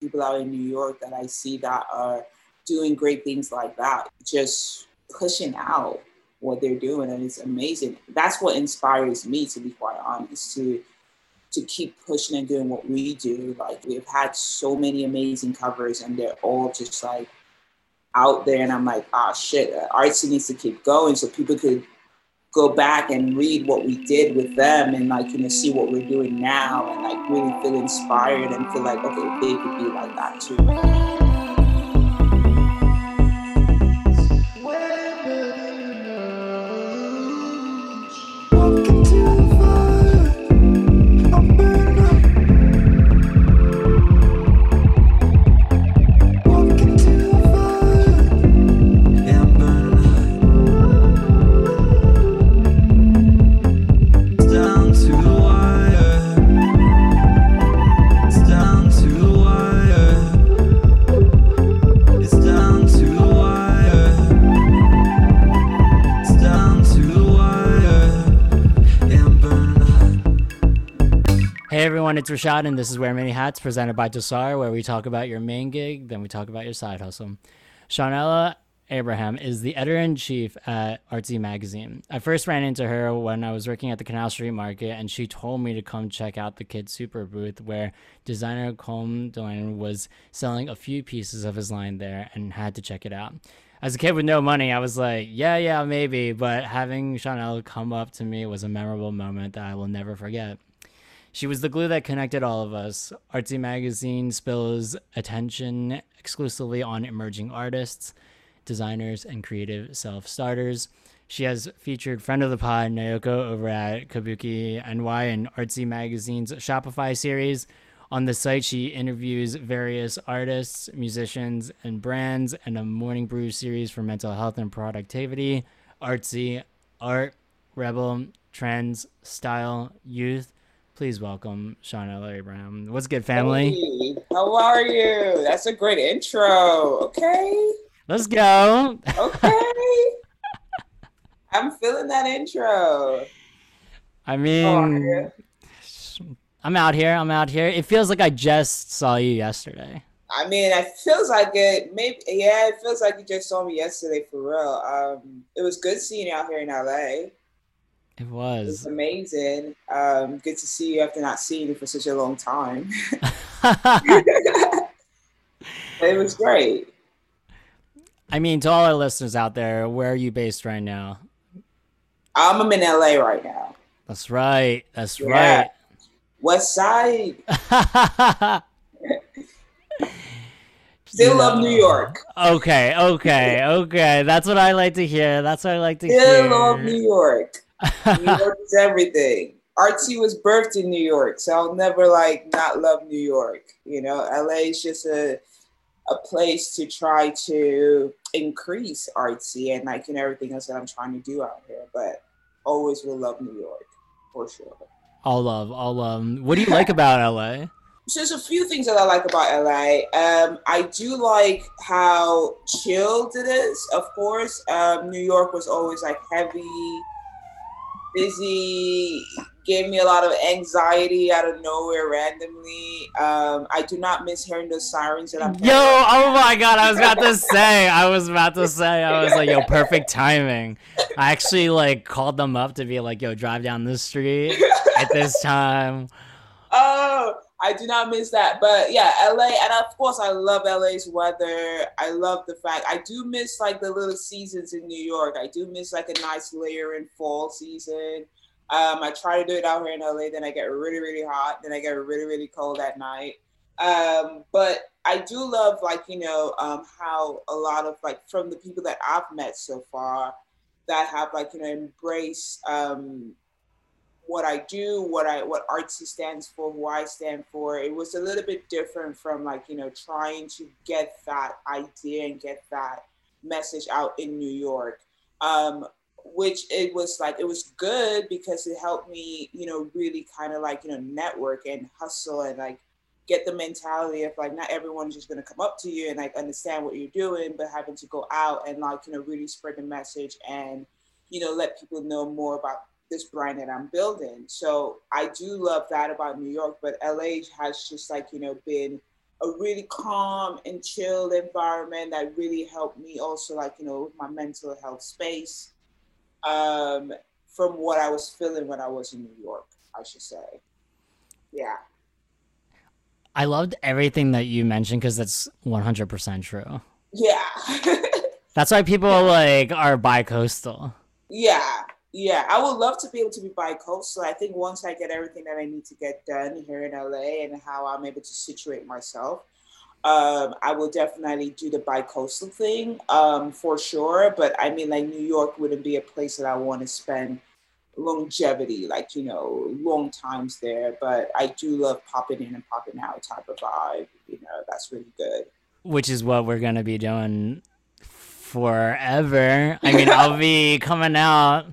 people out in New York that I see that are doing great things like that, just pushing out what they're doing, and it's amazing. That's what inspires me, to be quite honest, to to keep pushing and doing what we do. Like we've had so many amazing covers, and they're all just like out there, and I'm like, ah, shit, Artsy needs to keep going so people could go back and read what we did with them and like you know see what we're doing now and like really feel inspired and feel like okay they could be like that too it's Rashad, and this is Wear Many Hats, presented by Dosar, where we talk about your main gig, then we talk about your side hustle. Shawnella Abraham is the editor in chief at Artsy Magazine. I first ran into her when I was working at the Canal Street Market, and she told me to come check out the Kid Super booth where designer Colm Dillane was selling a few pieces of his line there and had to check it out. As a kid with no money, I was like, yeah, yeah, maybe. But having Shawnella come up to me was a memorable moment that I will never forget. She was the glue that connected all of us. Artsy Magazine spills attention exclusively on emerging artists, designers, and creative self starters. She has featured friend of the pod Naoko over at Kabuki NY and Artsy Magazine's Shopify series. On the site, she interviews various artists, musicians, and brands, and a morning brew series for mental health and productivity. Artsy, art, rebel, trends, style, youth, Please welcome Shawnella Abraham. What's good, family? Hey, how are you? That's a great intro. Okay. Let's go. Okay. I'm feeling that intro. I mean, I'm out here. I'm out here. It feels like I just saw you yesterday. I mean, it feels like it. Maybe, yeah, it feels like you just saw me yesterday for real. Um, it was good seeing you out here in LA. It was. It was amazing. Um, good to see you after not seeing you for such a long time. it was great. I mean, to all our listeners out there, where are you based right now? Um, I'm in LA right now. That's right. That's yeah. right. West Side. Still love New York. Okay, okay, okay. That's what I like to hear. That's what I like to Still hear. Still love New York. New York is everything. Artsy was birthed in New York, so I'll never like not love New York. You know, LA is just a a place to try to increase artsy and like know everything else that I'm trying to do out here. But always will love New York for sure. All love, all love. What do you like about LA? So there's a few things that I like about LA. Um, I do like how chilled it is. Of course, um, New York was always like heavy busy gave me a lot of anxiety out of nowhere randomly. Um, I do not miss hearing those sirens that I'm. Yo, oh my god! I was about to say. I was about to say. I was like, yo, perfect timing. I actually like called them up to be like, yo, drive down the street at this time. I do not miss that. But yeah, LA, and of course, I love LA's weather. I love the fact I do miss like the little seasons in New York. I do miss like a nice layer in fall season. Um, I try to do it out here in LA, then I get really, really hot, then I get really, really cold at night. Um, but I do love like, you know, um, how a lot of like from the people that I've met so far that have like, you know, embraced um, what I do, what I what artsy stands for, who I stand for. It was a little bit different from like you know trying to get that idea and get that message out in New York. Um, which it was like it was good because it helped me you know really kind of like you know network and hustle and like get the mentality of like not everyone's just going to come up to you and like understand what you're doing but having to go out and like you know really spread the message and you know let people know more about this brand that I'm building. So I do love that about New York, but LA has just like, you know, been a really calm and chilled environment that really helped me also like you know with my mental health space um, from what I was feeling when I was in New York, I should say. Yeah. I loved everything that you mentioned because that's 100% true. Yeah. that's why people yeah. like are bi-coastal. Yeah. Yeah, I would love to be able to be bi-coastal. I think once I get everything that I need to get done here in LA and how I'm able to situate myself, um, I will definitely do the bi-coastal thing um, for sure. But I mean, like New York wouldn't be a place that I want to spend longevity, like you know, long times there. But I do love popping in and popping out type of vibe. You know, that's really good. Which is what we're gonna be doing forever. I mean, I'll be coming out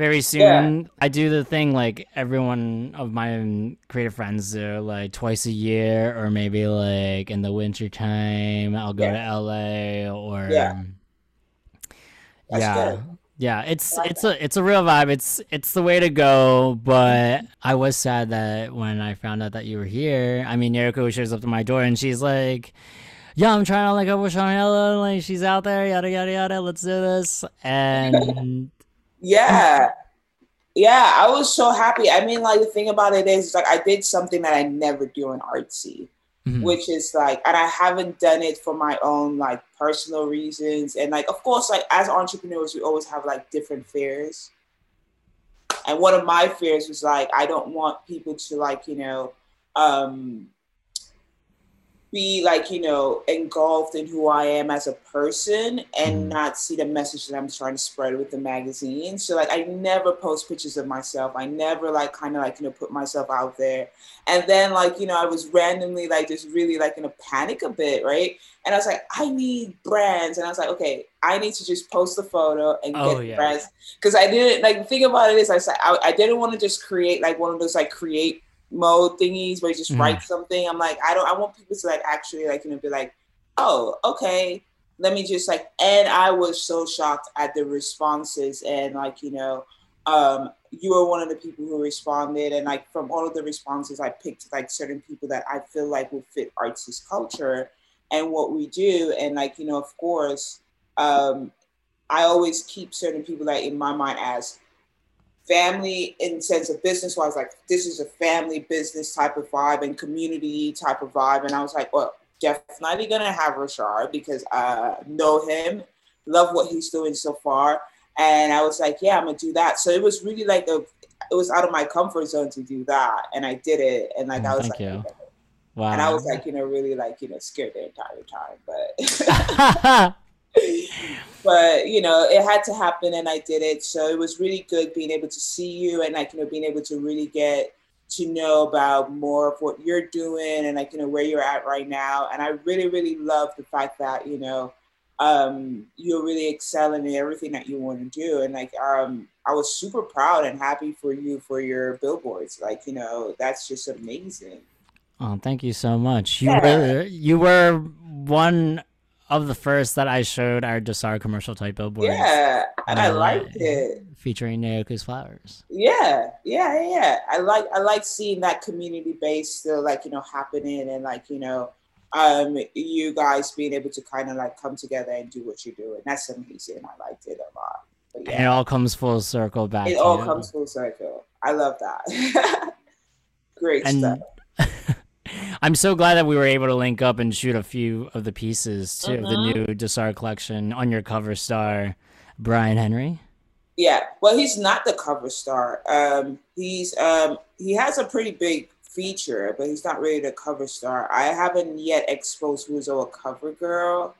very soon. Yeah. I do the thing like everyone of my creative friends do, like twice a year, or maybe like in the winter time, I'll go yeah. to LA or yeah. yeah. Yeah, it's it's a it's a real vibe. It's it's the way to go. But I was sad that when I found out that you were here. I mean, Yuriko shows up to my door and she's like, "Yeah, I'm trying to like up with Shawnella. Like she's out there. Yada yada yada. Let's do this." And yeah, yeah, I was so happy. I mean, like the thing about it is, like I did something that I never do in artsy mm-hmm. which is like, and I haven't done it for my own like personal reasons. And like, of course, like as entrepreneurs, we always have like different fears. And one of my fears was like, I don't want people to like, you know, um, be like you know engulfed in who I am as a person and mm. not see the message that I'm trying to spread with the magazine. So like I never post pictures of myself. I never like kind of like you know put myself out there. And then like you know I was randomly like just really like in a panic a bit, right? And I was like, I need brands, and I was like, okay, I need to just post the photo and oh, get yeah. brands because I didn't like the thing about it is I said I, I didn't want to just create like one of those like create mode thingies where you just mm. write something. I'm like, I don't I want people to like actually like, you know, be like, oh, okay, let me just like and I was so shocked at the responses and like, you know, um, you were one of the people who responded and like from all of the responses I picked like certain people that I feel like would fit artist culture and what we do. And like, you know, of course, um, I always keep certain people like in my mind as family in sense of business wise like this is a family business type of vibe and community type of vibe. And i was like well definitely gonna have Rashad because i know him love what he's doing so far. And i was like yeah i'm gonna do that. So it was really like a it was out of my comfort zone to do that. And i did it. And like mm, i was like you. wow. and i was like you know really like you know scared the entire time but but you know it had to happen and i did it. So it was really good being able to see you and like you know being able to really get to know about more of what you're doing and like you know where you're at right now. And i really really love the fact that you know um, you're really excelling in everything that you want to do. And like um, i was super proud and happy for you for your billboards. Like you know that's just amazing. Oh thank you so much. You yeah. were you were one of the first that I showed our Dosar commercial type billboard. Yeah, and uh, I liked it. Featuring Naoko's flowers. Yeah, yeah, yeah. I like I like seeing that community base still like, you know, happening and like, you know, um you guys being able to kind of like come together and do what you're doing. That's amazing. I liked it a lot. Yeah. And it all comes full circle back. It all you. comes full circle. I love that. Great and, stuff. I'm so glad that we were able to link up and shoot a few of the pieces to the new Dosar collection on your cover star, Brian Henry. Yeah, well, he's not the cover star. Um, he's um, he has a pretty big feature, but he's not really the cover star. I haven't yet exposed who's a cover girl.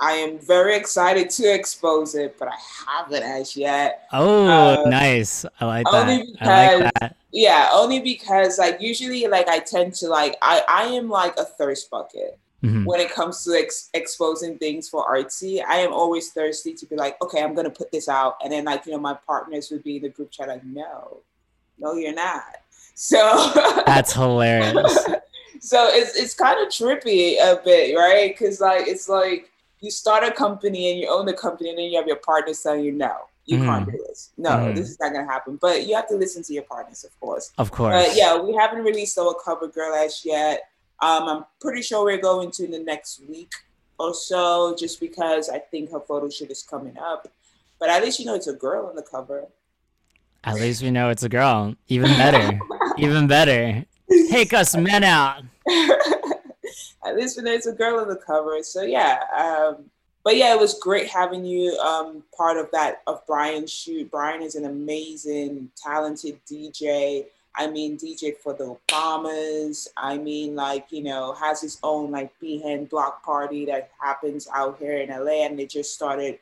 I am very excited to expose it, but I haven't as yet. Oh, um, nice! I like that. Only because, I like that. Yeah, only because like usually like I tend to like I I am like a thirst bucket mm-hmm. when it comes to ex- exposing things for artsy. I am always thirsty to be like, okay, I'm gonna put this out, and then like you know my partners would be in the group chat like, no, no, you're not. So that's hilarious. so it's it's kind of trippy a bit, right? Because like it's like you start a company and you own the company and then you have your partners telling you no you mm. can't do this no mm. this is not going to happen but you have to listen to your partners of course of course but yeah we haven't released our cover girl as yet Um, I'm pretty sure we're going to in the next week or so, just because I think her photo shoot is coming up. But at least you know it's a girl on the cover. At least we know it's a girl. Even better. Even better. Take us men out. at least we know it's a girl on the cover. So yeah. Um, but yeah, it was great having you um, part of that of Brian's shoot. Brian is an amazing, talented DJ. I mean, DJ for the Obamas. I mean, like, you know, has his own like Behan block party that happens out here in LA. And they just started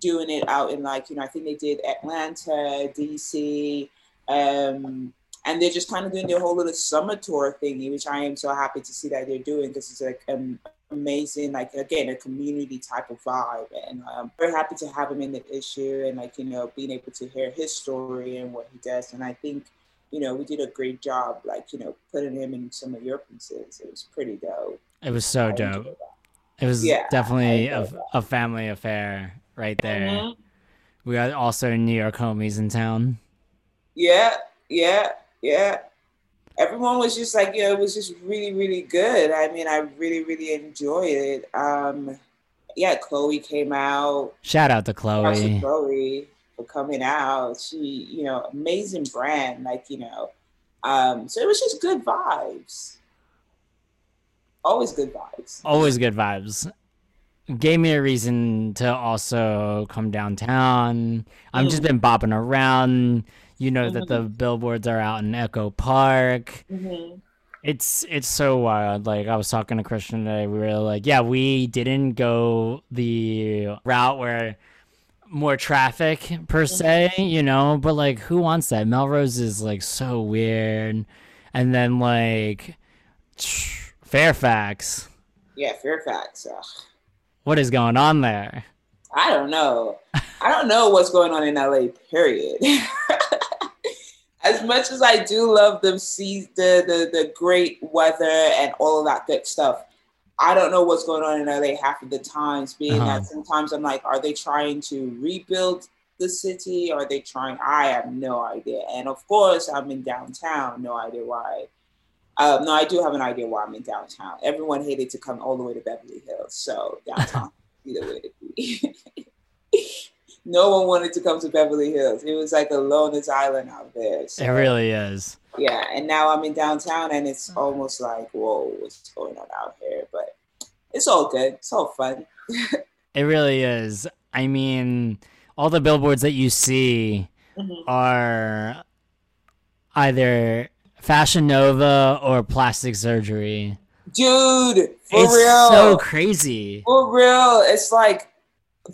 doing it out in like, you know, I think they did Atlanta, DC. Um, and they're just kind of doing their whole little summer tour thingy, which I am so happy to see that they're doing because it's like um, amazing, like again, a community type of vibe. And I'm very happy to have him in the issue and like, you know, being able to hear his story and what he does. And I think, you know, we did a great job, like, you know, putting him in some of your pieces. It was pretty dope. It was so I dope. It was yeah, definitely a, a, family affair right there. Mm-hmm. We got also New York homies in town. Yeah, yeah, yeah everyone was just like, you know, it was just really, really good. I mean, I really, really enjoyed it. Um, yeah, Chloe came out. Shout out to Chloe. To Chloe for coming out. She, you know, amazing brand. Like, you know, um, so it was just good vibes. Always good vibes. Always good vibes. Gave me a reason to also come downtown. I've mm. just been bopping around you know mm-hmm. that the billboards are out in Echo Park. Mm-hmm. It's it's so wild. Like I was talking to Christian today, we were like, yeah, we didn't go the route where more traffic per mm-hmm. se, you know, but like who wants that? Melrose is like so weird. And then like Fairfax. Yeah, Fairfax. Ugh. What is going on there? I don't know. I don't know what's going on in LA, period. as much as I do love the see the, the the great weather and all of that good stuff, I don't know what's going on in LA half of the times. Being uh-huh. that sometimes I'm like, are they trying to rebuild the city? Are they trying? I have no idea. And of course, I'm in downtown. No idea why. Um, no, I do have an idea why I'm in downtown. Everyone hated to come all the way to Beverly Hills, so downtown be the way to be. No one wanted to come to Beverly Hills. It was like a loner's island out there. So, it really is. Yeah, and now I'm in downtown, and it's almost like, whoa, what's going on out here? But it's all good. It's all fun. it really is. I mean, all the billboards that you see mm-hmm. are either Fashion Nova or plastic surgery. Dude, for it's real. So crazy. For real. It's like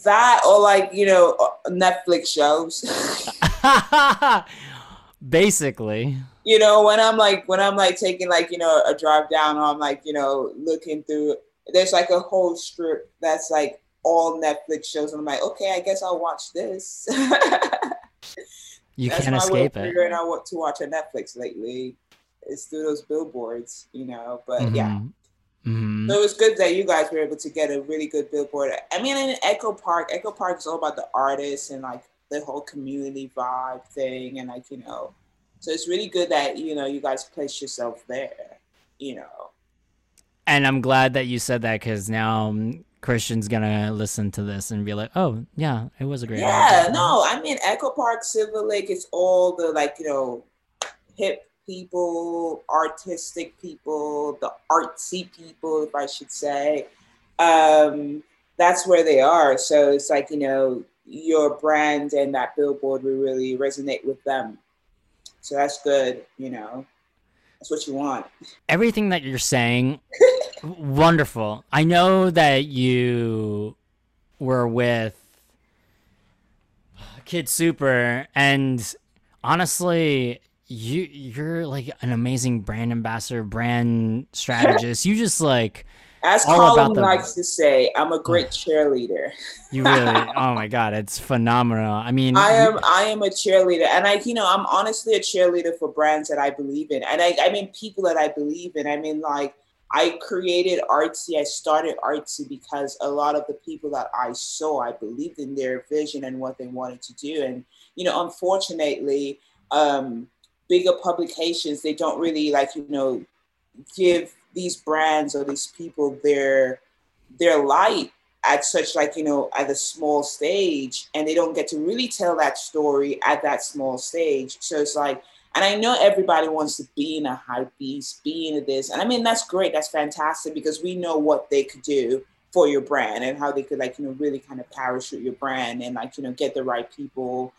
that or like you know Netflix shows. Basically. You know when I'm like when I'm like taking like you know a drive down or I'm like you know looking through. There's like a whole strip that's like all Netflix shows, and I'm like, okay, I guess I'll watch this. you that's can't escape it. Figuring out what to watch on Netflix lately. It's through those billboards, you know. But mm-hmm. yeah, Mm-hmm. So it was good that you guys were able to get a really good billboard. I mean, in Echo Park, Echo Park is all about the artists and like the whole community vibe thing, and like you know, so it's really good that you know you guys placed yourself there. You know. And I'm glad that you said that because now Christian's gonna listen to this and be like, "Oh, yeah, it was a great." Yeah, idea. no, I mean Echo Park, Silver Lake, it's all the like you know, hip people, artistic people, the artsy people, if I should say. Um, that's where they are. So it's like, you know, your brand and that billboard will really resonate with them. So that's good, you know. That's what you want. Everything that you're saying, wonderful. I know that you were with Kid Super, and honestly, you you're like an amazing brand ambassador, brand strategist. you just like as Colm likes to say, I'm a great cheerleader. you really? Oh my god, it's phenomenal. I mean, I am I am a cheerleader, and I you know I'm honestly a cheerleader for brands that I believe in, and I I mean people that I believe in. I mean like. I created Artsy. I started Artsy because a lot of the people that I saw, I believed in their vision and what they wanted to do. And, you know, unfortunately, um, bigger publications, they don't really like, you know, give these brands or these people their their light at such like you know at a small stage and they don't get to really tell that story at that small stage. So it's like and i know everybody wants to be in a Hypebeast be in this and i mean that's great that's fantastic because we know what they could do for your brand and how they could like you know really kind of parachute your brand and like you know get the right people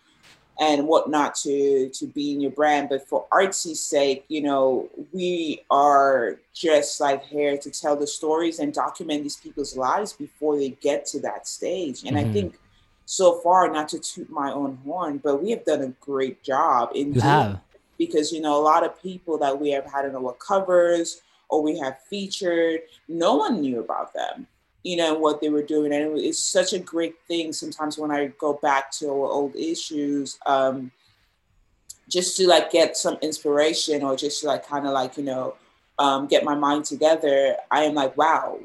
and whatnot to to be in your brand. But for artsy's sake you know we are just like here to tell the stories and document these people's lives before they get to that stage. And mm-hmm. i think so far not to toot my own horn but we have done a great job in doing because you know a lot of people that we have had on our covers or we have featured no one knew about them you know what they were doing. And it's such a great thing sometimes when i go back to old issues um, just to like get some inspiration or just to like kind of like you know um, get my mind together. I am like wow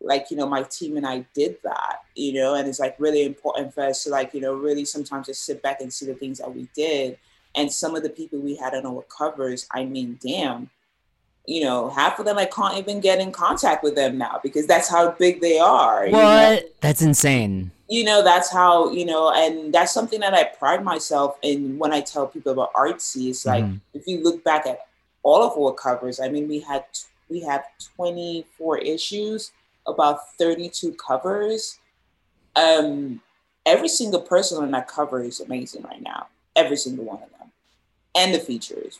like you know my team and i did that you know? And it's like really important for us to like you know really sometimes just sit back and see the things that we did. And some of the people we had on our covers i mean damn you know, half of them I can't even get in contact with them now because that's how big they are. What? Know? That's insane. You know, that's how, you know, and that's something that I pride myself in when I tell people about artsy. It's like mm. if you look back at all of our covers, I mean we had we have 24 issues, about 32 covers. Um every single person on that cover is amazing right now. Every single one of them. And the features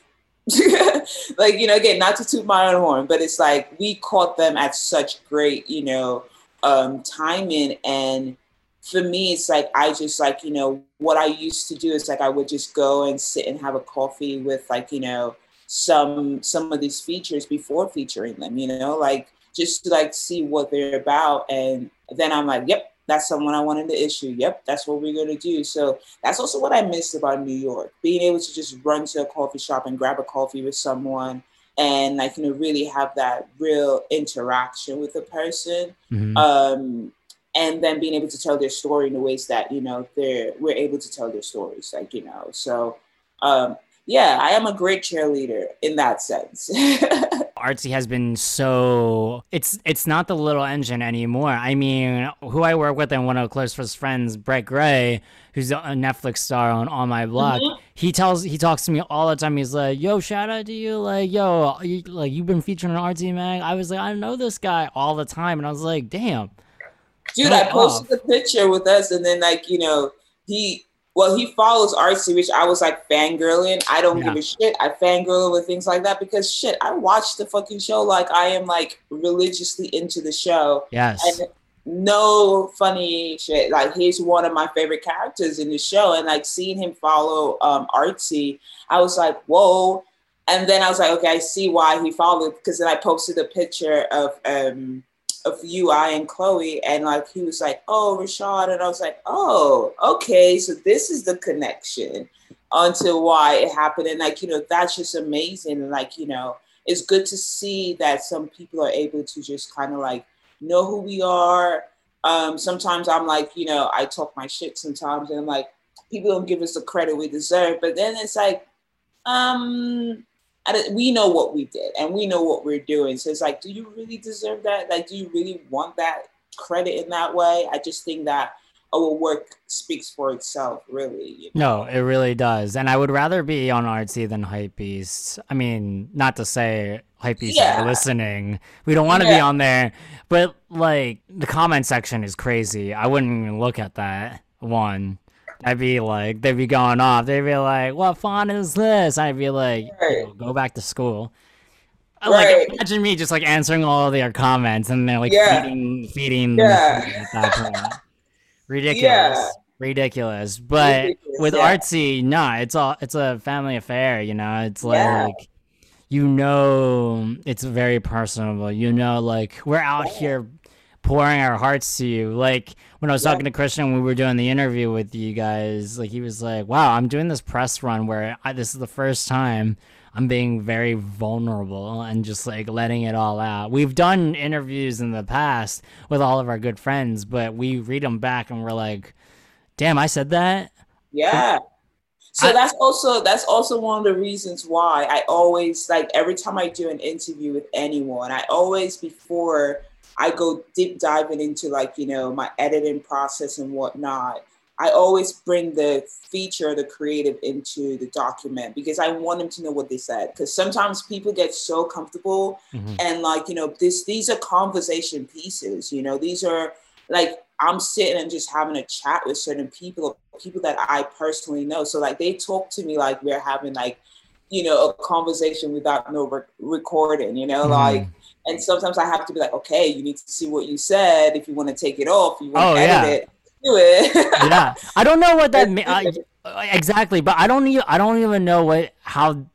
like you know again not to toot my own horn but it's like we caught them at such great you know um timing. And for me it's like i just like you know what i used to do is like i would just go and sit and have a coffee with like you know some some of these features before featuring them you know like just to like see what they're about. And then i'm like yep that's someone I wanted to issue. Yep, that's what we're going to do. So that's also what I missed about New York, being able to just run to a coffee shop and grab a coffee with someone and like you know really have that real interaction with the person. Mm-hmm. Um, and then being able to tell their story in the ways that you know they're we're able to tell their stories like you know so um yeah i am a great cheerleader in that sense Artsy has been so it's it's not the little engine anymore. I mean, who I work with and one of closest friends, Brett Gray, who's a Netflix star on On My Block. Mm-hmm. He tells he talks to me all the time. He's like, "Yo, shout out to you! Like, yo, you, like you've been featured on Artsy Mag." I was like, "I know this guy all the time," and I was like, "Damn." Dude, I posted off. a picture with us, and then like you know he well, he follows Artsy, which I was like fangirling. I don't yeah. give a shit. I fangirl over things like that because shit, I watch the fucking show like I am like religiously into the show. Yes. And no funny shit. Like he's one of my favorite characters in the show. And like seeing him follow um Artsy, I was like, whoa. And then I was like, okay, I see why he followed because then I posted a picture of um of you, I, and Chloe, and like he was like, "Oh, Rashad," and I was like, "Oh, okay, so this is the connection onto why it happened." And like you know, that's just amazing. And like you know, it's good to see that some people are able to just kind of like know who we are. Um, sometimes I'm like, you know, I talk my shit sometimes, and I'm like, people don't give us the credit we deserve. But then it's like, um, we know what we did and we know what we're doing. So it's like, do you really deserve that? Like, do you really want that credit in that way? I just think that our work speaks for itself, really. You know? No, it really does. And I would rather be on Artsy than Hypebeast. I mean, not to say Hypebeast yeah. are listening. We don't want to yeah. be on there. But, like, the comment section is crazy. I wouldn't even look at that, one. I'd be like, they'd be going off. They'd be like, "What font is this?" I'd be like, right. "Go back to school." Uh, right. Like, imagine me just like answering all their comments and they're like yeah. feeding, feeding. Yeah. At that point. Ridiculous. Yeah. Ridiculous. But Ridiculous, with yeah. artsy, nah, it's all it's a family affair. You know, it's like. You know, it's very personable. You know, like we're out here pouring our hearts to you. Like when I was yeah. talking to Christian when we were doing the interview with you guys, like he was like, "Wow, I'm doing this press run where I, this is the first time I'm being very vulnerable and just like letting it all out." We've done interviews in the past with all of our good friends, but we read them back and we're like, "Damn, I said that." Yeah. So I, that's also that's also one of the reasons why I always like every time I do an interview with anyone, I always before I go deep diving into like you know my editing process and whatnot. I always bring the feature, the creative into the document because I want them to know what they said. Because sometimes people get so comfortable mm-hmm. and like, you know, this these are conversation pieces, you know, these are like I'm sitting and just having a chat with certain people, people that I personally know. So like they talk to me like we're having like, you know, a conversation without no re- recording, you know, mm-hmm. like and sometimes I have to be like, okay, you need to see what you said if you want to take it off, you want oh, to edit yeah. it do it. yeah, I don't know what that means exactly, but I don't even I don't even know what how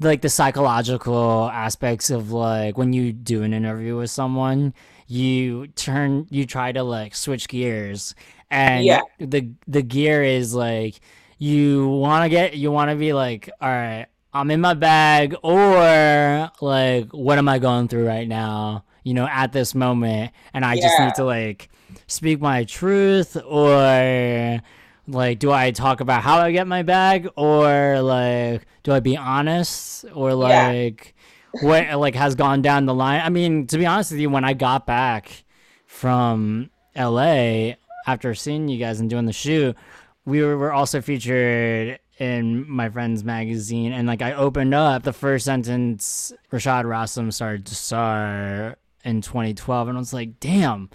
like the psychological aspects of like when you do an interview with someone, you turn you try to like switch gears, and yeah. the the gear is like you want to get you want to be like all right i'm in my bag or like what am i going through right now you know at this moment and i yeah. just need to like speak my truth or like do I talk about how I get my bag or like do I be honest or like yeah. what like has gone down the line? I mean, to be honest with you, when I got back from LA after seeing you guys and doing the shoot, we were, were also featured in my friend's magazine and like I opened up the first sentence Rashad Rassam started to star in 2012 and I was like, damn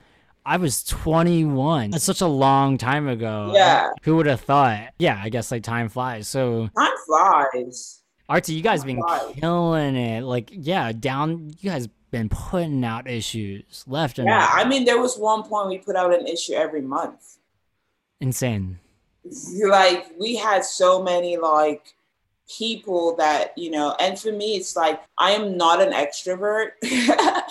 I was 21. That's such a long time ago. Yeah. Who would have thought? Yeah, I guess like time flies. So time flies. Artie, you guys time been flies. killing it. Like, yeah, down. You guys been putting out issues left and yeah. Right. Yeah, I mean, there was one point we put out an issue every month. Insane. Like we had so many like people that you know, and for me, it's like I am not an extrovert.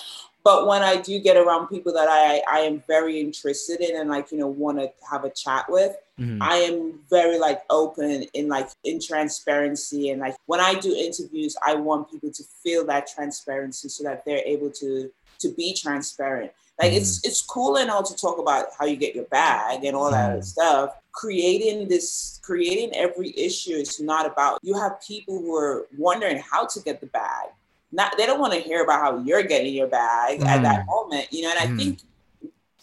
but when I do get around people that I I am very interested in and like you know want to have a chat with, mm-hmm. I am very like open in like in transparency and like when I do interviews, I want people to feel that transparency so that they're able to to be transparent. Like mm-hmm. it's it's cool and all to talk about how you get your bag and all that mm-hmm. stuff. Creating this, creating every issue is not about. You have people who are wondering how to get the bag not they don't want to hear about how you're getting your bag mm. at that mm. moment you know and i mm. think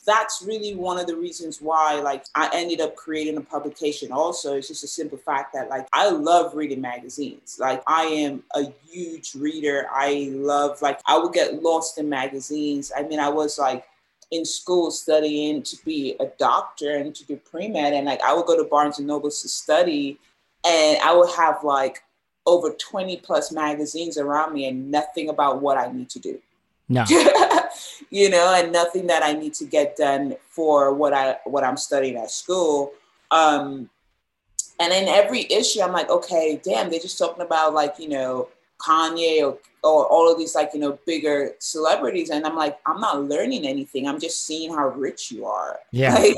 that's really one of the reasons why like i ended up creating a publication also. It's just a simple fact that like i love reading magazines. Like i am a huge reader. I love like i would get lost in magazines. I mean i was like in school studying to be a doctor and to do pre-med and like i would go to barnes and nobles to study and i would have like over 20 plus magazines around me and nothing about what I need to do. No. you know, and nothing that I need to get done for what I what I'm studying at school. Um and in every issue I'm like, okay, damn, they're just talking about like, you know, Kanye or or all of these like, you know, bigger celebrities. And I'm like, I'm not learning anything. I'm just seeing how rich you are. Yeah. Like,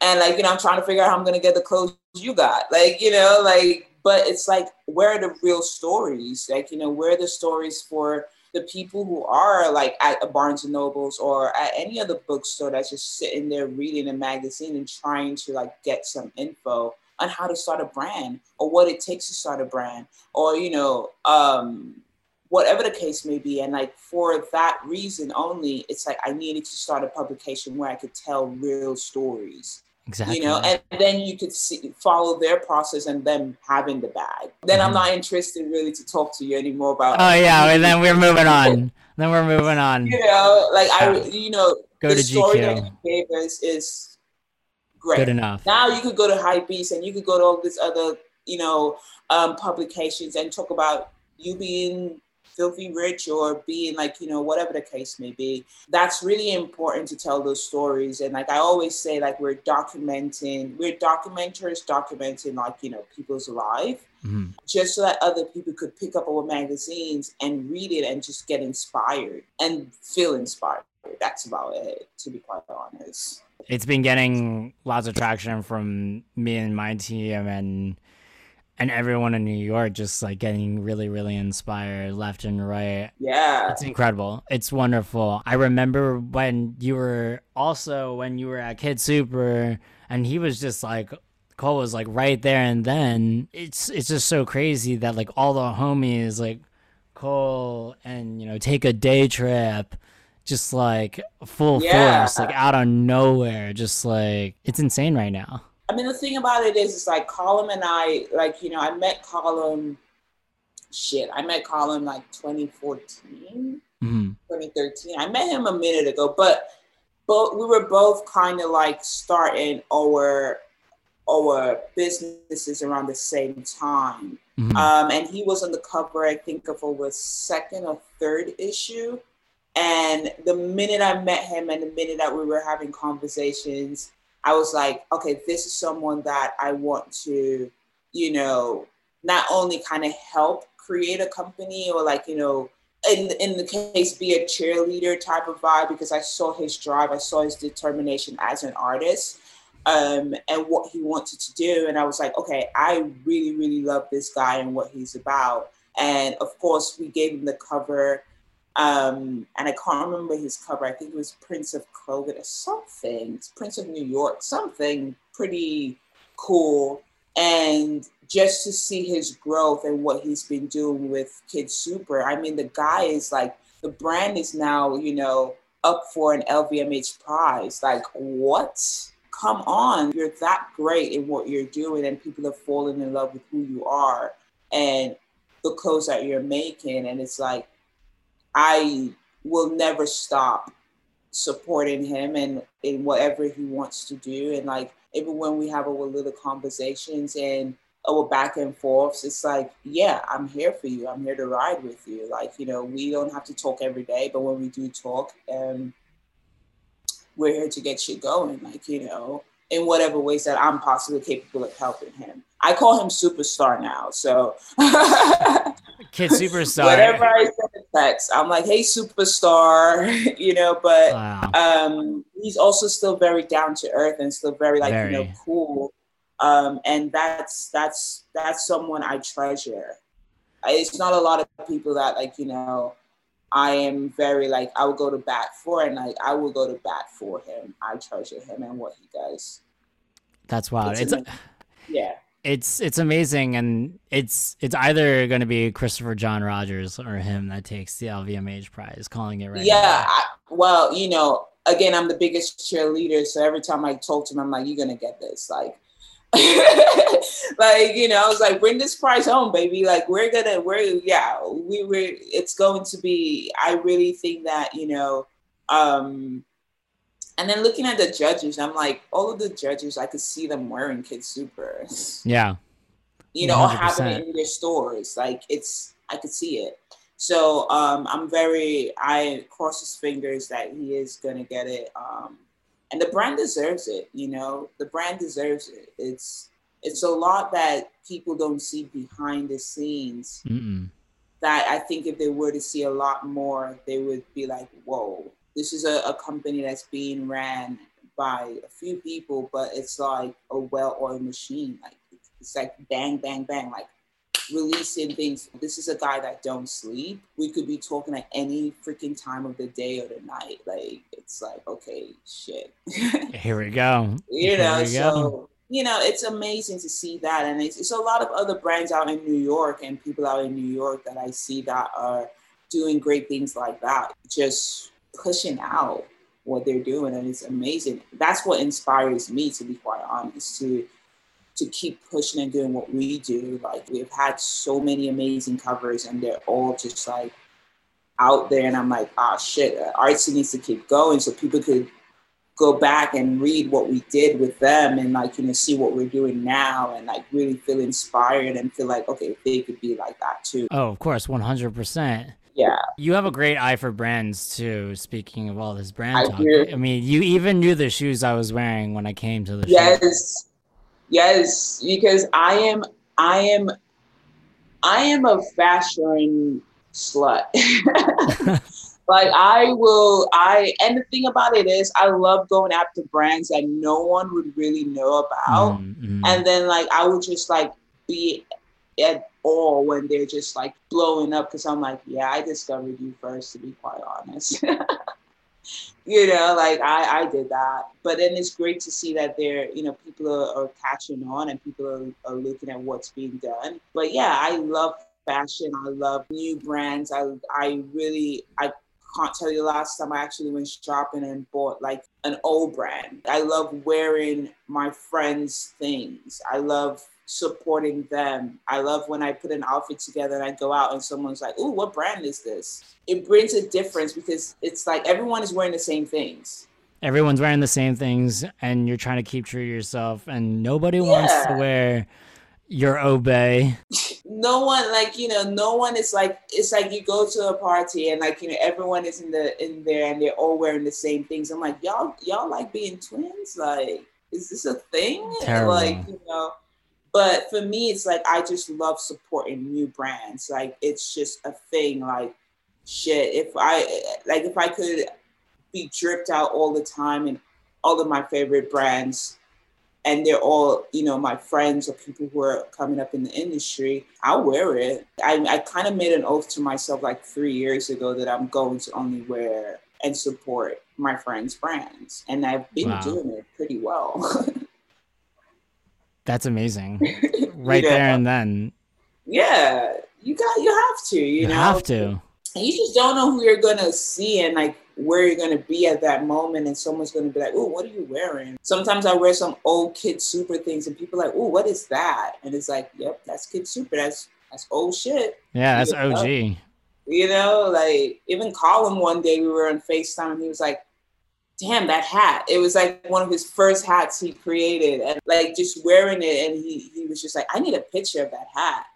and like, you know, I'm trying to figure out how I'm gonna get the clothes you got. Like, you know, like but it's like where are the real stories like you know where are the stories for the people who are like at barnes and nobles or at any other bookstore that's just sitting there reading a magazine and trying to like get some info on how to start a brand or what it takes to start a brand or you know um whatever the case may be. And like for that reason only it's like i needed to start a publication where i could tell real stories Exactly. You know, and then you could see follow their process and them having the bag. Then mm-hmm. I'm not interested really to talk to you anymore about. Oh yeah, and then we're moving on. then we're moving on. You know, like I, you know, go the to story GQ. that you gave us is great. Good enough. Now you could go to Hypebeast and you could go to all these other, you know, um, publications and talk about you being filthy rich or being like you know whatever the case may be that's really important to tell those stories. And like i always say like we're documenting we're documenters documenting like you know people's life mm-hmm. just so that other people could pick up our magazines and read it and just get inspired and feel inspired. That's about it to be quite honest. It's been getting lots of traction from me and my team and and everyone in New York just like getting really, really inspired left and right. Yeah. It's incredible. It's wonderful. I remember when you were also when you were at Kid Super and he was just like Cole was like right there and then. It's it's just so crazy that like all the homies like Cole and you know take a day trip just like full Yeah. force like out of nowhere just like it's insane right now. I mean, the thing about it is, it's like Colm and I, like, you know, I met Colm, shit, I met Colm like 2014, hmm 2013. I met him a minute ago, but but we were both kind of like starting our our businesses around the same time. hmm Um, and he was on the cover, I think, of our second or third issue. And the minute I met him and the minute that we were having conversations, I was like, okay, this is someone that I want to, you know, not only kind of help create a company or like, you know, in, in the case, be a cheerleader type of vibe because I saw his drive, I saw his determination as an artist um, and what he wanted to do. And I was like, okay, I really, really love this guy and what he's about. And of course, we gave him the cover. Um, and I can't remember his cover. I think it was Prince of COVID or something, Prince of New York, something pretty cool. And just to see his growth and what he's been doing with Kid Super, I mean, the guy is like, the brand is now, you know, up for an LVMH prize. Like, what? Come on, you're that great in what you're doing, and people have fallen in love with who you are and the clothes that you're making. And it's like, I will never stop supporting him and in whatever he wants to do. And like, even when we have our little conversations and our back and forths, it's like, yeah, I'm here for you. I'm here to ride with you. Like, you know, we don't have to talk every day, but when we do talk, um, we're here to get you going. Like, you know, in whatever ways that I'm possibly capable of helping him. I call him superstar now. So Kid superstar. whatever I send a text, I'm like, hey, superstar, you know, but Wow. um, he's also still very down to earth and still very like you know cool. Um, and that's that's that's someone I treasure. It's not a lot of people that like you know. I am very like I will go to bat for and like I will go to bat for him. I treasure him and what he does. That's wild. It's It's. Yeah. It's it's amazing and it's it's either going to be Christopher John Rogers or him that takes the LVMH prize calling it right yeah. now. I, well, you know, again, I'm the biggest cheerleader, so every time I talk to him, I'm like, "You're gonna get this." Like, like you know, I was like, "Bring this prize home, baby." Like, we're gonna, we're yeah, we were. It's going to be. I really think that you know. um and then looking at the judges, I'm like, all of the judges, I could see them wearing Kid Super. Yeah. you know, or 100%. having it in their stores. Like it's, I could see it. So um, I'm very, I cross his fingers that he is gonna get it. Um, and the brand deserves it. You know, the brand deserves it. It's, it's a lot that people don't see behind the scenes. Mm-mm. That I think if they were to see a lot more, they would be like, "Whoa, this is a, a company that's being ran by a few people, but it's like a well-oiled machine. Like it's like bang, bang, bang, like releasing things. This is a guy that don't sleep. We could be talking at any freaking time of the day or the night. Like it's like, okay, shit. Here we go. you Here know, so go. you know, it's amazing to see that, and it's, it's a lot of other brands out in New York and people out in New York that I see that are doing great things like that, just pushing out what they're doing, and it's amazing. That's what inspires me, to be quite honest, to to keep pushing and doing what we do. Like we've had so many amazing covers, and they're all just like out there, and I'm like, ah, shit, uh, artsy needs to keep going so people could go back and read what we did with them and like you know see what we're doing now and like really feel inspired and feel like okay they could be like that too Oh, of course, 100%. Yeah You have a great eye for brands too. Speaking of all this brand I talk, do. I mean, you even knew the shoes I was wearing when I came to the show. yes yes because i am i am i am a fashion slut like i will i and the thing about it is i love going after brands that no one would really know about Mm, mm. and then like I would just like be at awe when they're just like blowing up because I'm like, yeah, I discovered you first, to be quite honest. you know, like I, I did that. But then it's great to see that there, you know, people are, are catching on and people are, are looking at what's being done. But yeah, I love fashion. I love new brands. I I really I can't tell you the last time I actually went shopping and bought like an old brand. I love wearing my friends' things. I love supporting them. I love when I put an outfit together and I go out and someone's like, "Ooh, what brand is this?" It brings a difference because it's like everyone is wearing the same things. Everyone's wearing the same things, and you're trying to keep true to yourself, and nobody yeah. wants to wear your obey. No one like you know. No one is like it's like you go to a party and like you know everyone is in the in there and they're all wearing the same things. I'm like y'all y'all like being twins. Like is this a thing? Like you know but for me, it's like I just love supporting new brands. Like it's just a thing. Like shit, if I like if I could be dripped out all the time and all of my favorite brands and they're all you know my friends or people who are coming up in the industry i'll wear it i, I kind of made an oath to myself like three years ago that i'm going to only wear and support my friends brands and i've been wow. doing it pretty well That's amazing. right yeah. there and then. Yeah, you got you have to, you, you know. have to. And you just don't know who you're gonna see and like where you're gonna be at that moment, and someone's gonna be like, "Oh, what are you wearing?" Sometimes I wear some old Kid Super things, and people are like, "Oh, what is that?" And it's like, "Yep, that's Kid Super. That's that's old shit." Yeah, that's? OG. You know, like even Colm one day we were on Facetime, and he was like, damn that hat. It was like one of his first hats he created and like just wearing it and he he was just like i need a picture of that hat.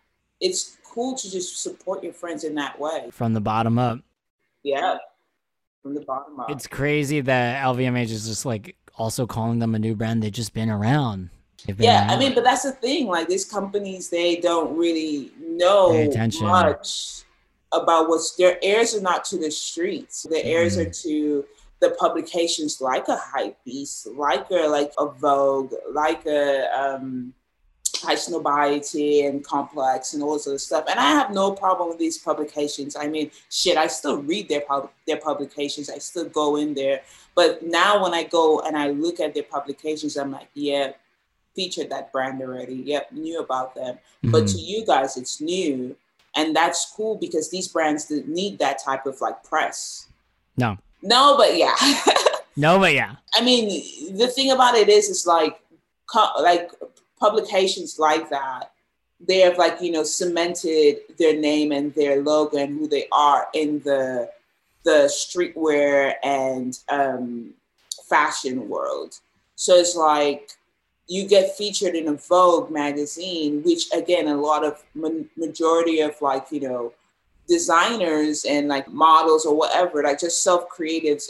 It's cool to just support your friends in that way. From the bottom up. Yeah. From the bottom up. It's crazy that lvmh is just like also calling them a new brand. They've just been around. Been yeah around. i mean but that's the thing like these companies they don't really know much about what's their heirs are not to the streets. Their heirs mm. are to the publications like a Hypebeast, like a like a Vogue, like a um, Highsnobiety and Complex and all this other stuff. And I have no problem with these publications. I mean, shit, I still read their pub- their publications. I still go in there. But now when I go and I look at their publications, I'm like, yeah, featured that brand already. Yep, knew about them. Mm-hmm. But to you guys, it's new. And that's cool because these brands need that type of like press. No. No, but yeah. no, but yeah. I mean, the thing about it is, it's like, like publications like that, they have like you know cemented their name and their logo and who they are in the the streetwear and um, fashion world. So it's like you get featured in a Vogue magazine, which again, a lot of ma- majority of like you know designers and like models or whatever, like just self creatives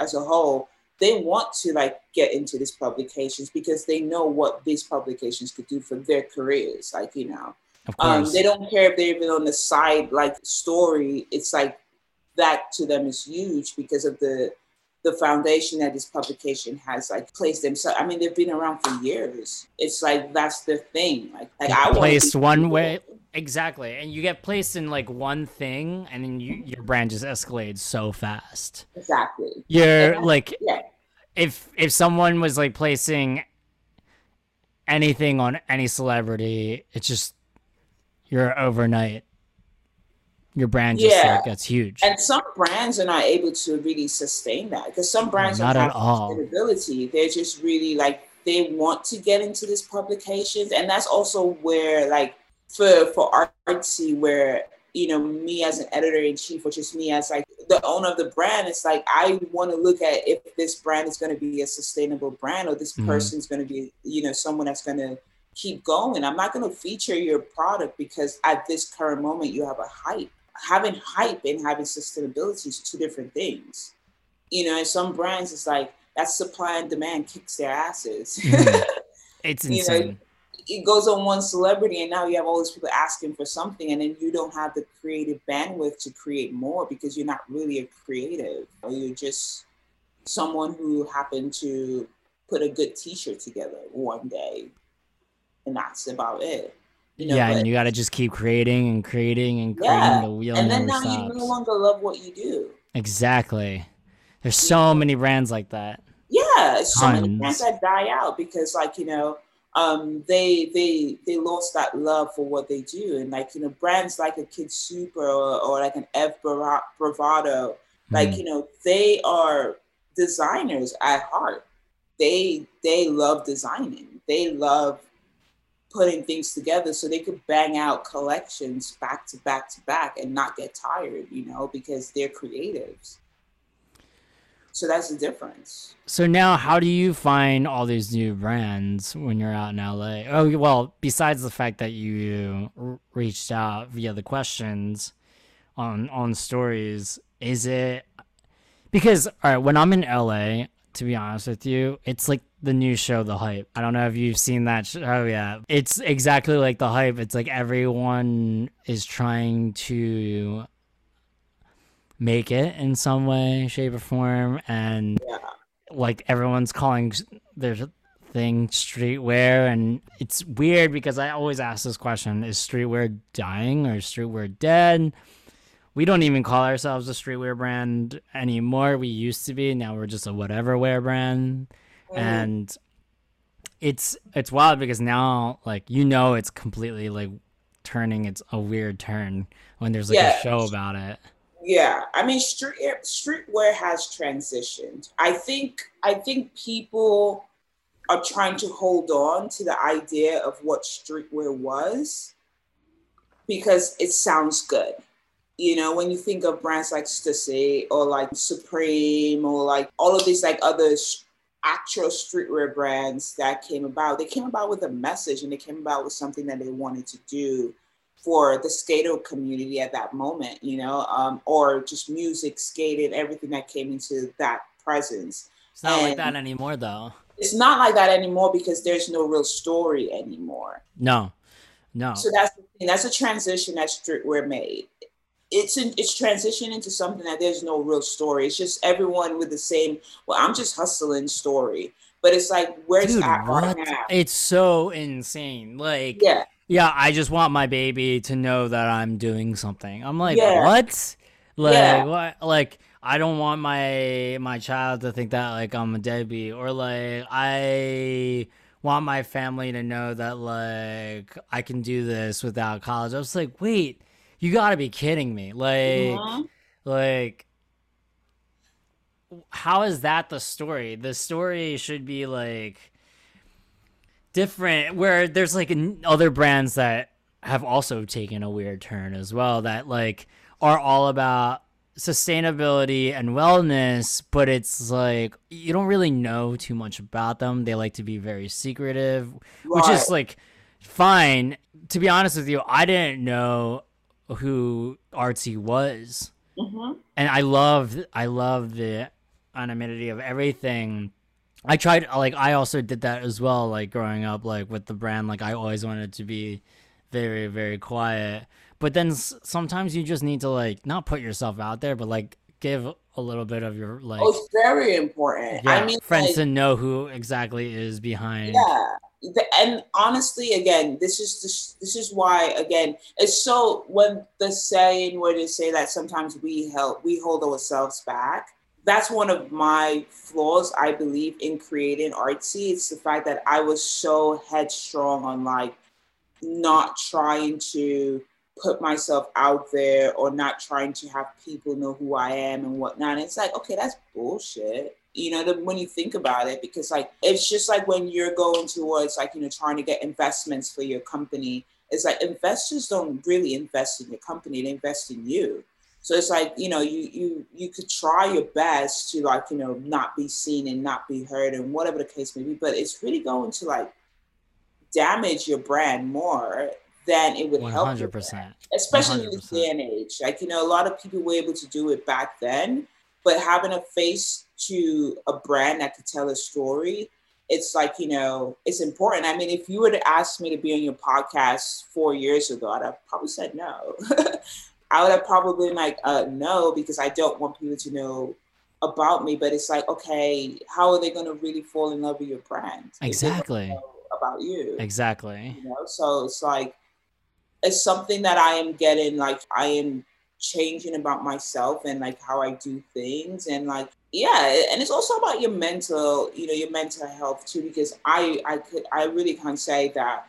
as a whole, they want to like get into these publications because they know what these publications could do for their careers. Like, you know, um, they don't care if they're even on the side like story. It's like that to them is huge because of the the foundation that this publication has like placed them. So I mean, they've been around for years. It's like that's the thing. Like, like I placed one way. Exactly, and you get placed in like one thing, and then you, your brand just escalates so fast. Exactly. You're like, yeah. if if someone was like placing anything on any celebrity, it's just you're overnight. Your brand just yeah. like gets huge. And some brands are not able to really sustain that because some brands no, not at all. They're just really like they want to get into these publications, and that's also where like for for artsy where you know me as an editor in chief or just me as like the owner of the brand it's like i want to look at if this brand is going to be a sustainable brand or this mm-hmm. person is going to be you know someone that's going to keep going. I'm not going to feature your product because at this current moment you have a hype. Having hype and having sustainability is two different things. You know and some brands it's like that supply and demand kicks their asses. Mm-hmm. it's insane know, it goes on one celebrity and now you have all these people asking for something and then you don't have the creative bandwidth to create more because you're not really a creative. Or you're just someone who happened to put a good t-shirt together one day and that's about it you know, yeah but, and you got to just keep creating and creating and creating yeah, the wheel and then now stops. you no longer love what you do. Exactly. There's so many brands like that. Yeah, so many brands that die out because, like you know, um, they they they lost that love for what they do, and like you know, brands like a Kid Super or, or like an F Bravado, like mm. you know, they are designers at heart. They they love designing. They love putting things together so they could bang out collections back to back to back and not get tired, you know, because they're creatives. So that's the difference. So now, how do you find all these new brands when you're out in LA? Oh, well, besides the fact that you reached out via the questions on on stories, is it because all right? When I'm in LA, to be honest with you, it's like the new show, The Hype. I don't know if you've seen that show oh, yet. It's exactly like The Hype. It's like everyone is trying to make it in some way, shape, or form, and yeah. like everyone's calling their thing streetwear, and it's weird because I always ask this question: Is streetwear dying or is streetwear dead? We don't even call ourselves a streetwear brand anymore. We used to be. Now we're just a whatever wear brand, mm. and it's it's wild because now like you know it's completely like turning it's a weird turn when there's like yeah. a show about it yeah i mean street eh, streetwear has transitioned. I think i think people are trying to hold on to the idea of what streetwear was because it sounds good. You know when you think of brands like Stussy or like supreme or like all of these like other actual streetwear brands that came about they came about with a message and they came about with something that they wanted to do for the skater community at that moment, you know, um, or just music, skated, everything that came into that presence. It's not and like that anymore, though. It's not like that anymore because there's no real story anymore. No, no. So that's the thing. That's a transition that streetwear made. It's in, it's transitioned into something that there's no real story. It's just everyone with the same. Well, I'm just hustling story, but it's like where's Dude, at right now? It's so insane. Like yeah yeah, I just want my baby to know that I'm doing something. I'm like, yeah. what? Like, yeah. what? Like, I don't want my my child to think that like I'm a deadbeat, or like I want my family to know that like I can do this without college. I was like, wait, you got to be kidding me! Like, mm-hmm. like how is that the story? The story should be like different where there's like other brands that have also taken a weird turn as well that like are all about sustainability and wellness but it's like you don't really know too much about them they like to be very secretive right. which is like fine to be honest with you i didn't know who artsy was mm-hmm. and i love i love the anonymity of everything I tried like I also did that as well like growing up like with the brand like I always wanted to be very very quiet. But then s- sometimes you just need to like not put yourself out there but like give a little bit of your like oh, it's very important. Yeah, I mean friends like, to know who exactly is behind yeah and honestly again this is this, this is why again it's so when the saying where they say that sometimes we help we hold ourselves back that's one of my flaws, I believe, in creating artsy. It's the fact that I was so headstrong on like not trying to put myself out there or not trying to have people know who I am and whatnot. And it's like, okay, that's bullshit. You know, the, when you think about it, because like it's just like when you're going towards like, you know, trying to get investments for your company, it's like investors don't really invest in your company, they invest in you. So it's like, you know, you you you could try your best to like, you know, not be seen and not be heard and whatever the case may be, but it's really going to like damage your brand more than it would 100%. help. 100%. Especially 100%. in this day and age. Like, you know, a lot of people were able to do it back then, but having a face to a brand that could tell a story, it's like, you know, it's important. I mean, if you were to ask me to be on your podcast four years ago, I'd have probably said no. I would have probably been like, uh, no, because I don't want people to know about me. But it's like, okay, how are they going to really fall in love with your brand? Exactly. About you. Exactly. You know, so it's like, it's something that I am getting, like, I am changing about myself and like how I do things. And like, yeah and it's also about your mental you know your mental health too because i i could i really can't say that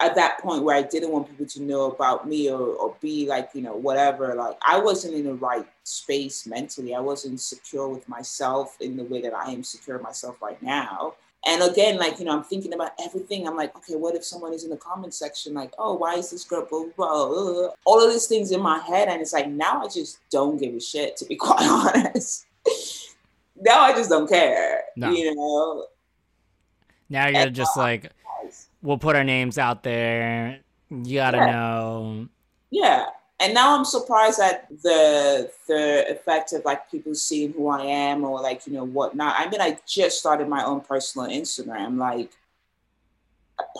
at that point where i didn't want people to know about me or, or be like you know whatever like i wasn't in the right space mentally i wasn't secure with myself in the way that i am secure myself right now and again like you know i'm thinking about everything i'm like okay what if someone is in the comment section like oh why is this girl blah, blah, blah. all of these things in my head and it's like now i just don't give a shit to be quite honest now I just don't care. No. You know. Now you're and, just uh, like, we'll put our names out there. You gotta yeah. know. Yeah, and now I'm surprised at the the effect of like people seeing who I am or like you know whatnot. I mean, I just started my own personal Instagram. Like,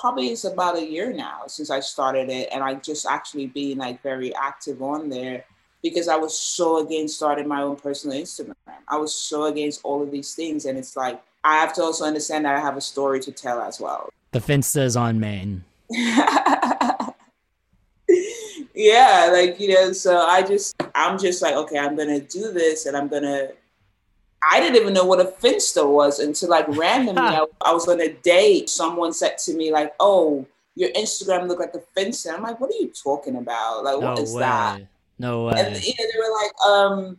probably it's about a year now since I started it, and I just actually being like very active on there because I was so against starting my own personal Instagram. I was so against all of these things. And it's like, I have to also understand that I have a story to tell as well. The Finsta is on main. yeah, like, you know, so I just, I'm just like, okay, I'm going to do this and I'm going to, I didn't even know what a Finsta was until like randomly I, I was on a date. Someone said to me, like, oh, your Instagram look like a Finsta. I'm like, what are you talking about? Like, no what is way. that? No way. And you know, they were like, um,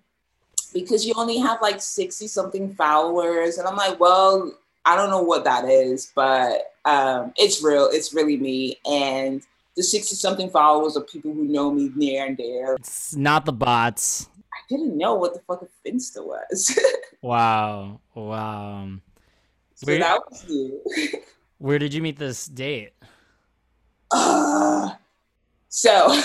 because you only have like 60 something followers. And I'm like, well, I don't know what that is, but um, it's real. It's really me. And the 60 something followers are people who know me near and dear. It's not the bots. I didn't know what the fuck a Finsta was. wow. Wow. So where, that was you. where did you meet this date? Uh, so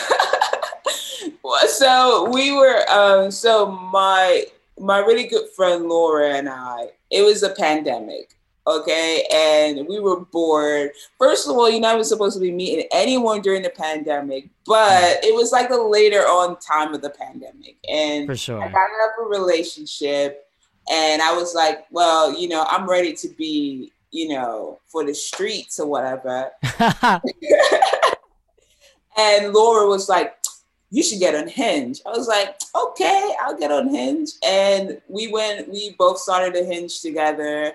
so we were um so my my really good friend Laura and I, it was a pandemic. Okay. And we were bored. First of all, you're not even supposed to be meeting anyone during the pandemic, but it was like the later on time of the pandemic. And for sure. I got up a relationship and I was like, well, you know, I'm ready to be, you know, for the streets or whatever. and Laura was like, you should get on Hinge. I was like, okay, I'll get on Hinge. And we went, we both started a Hinge together.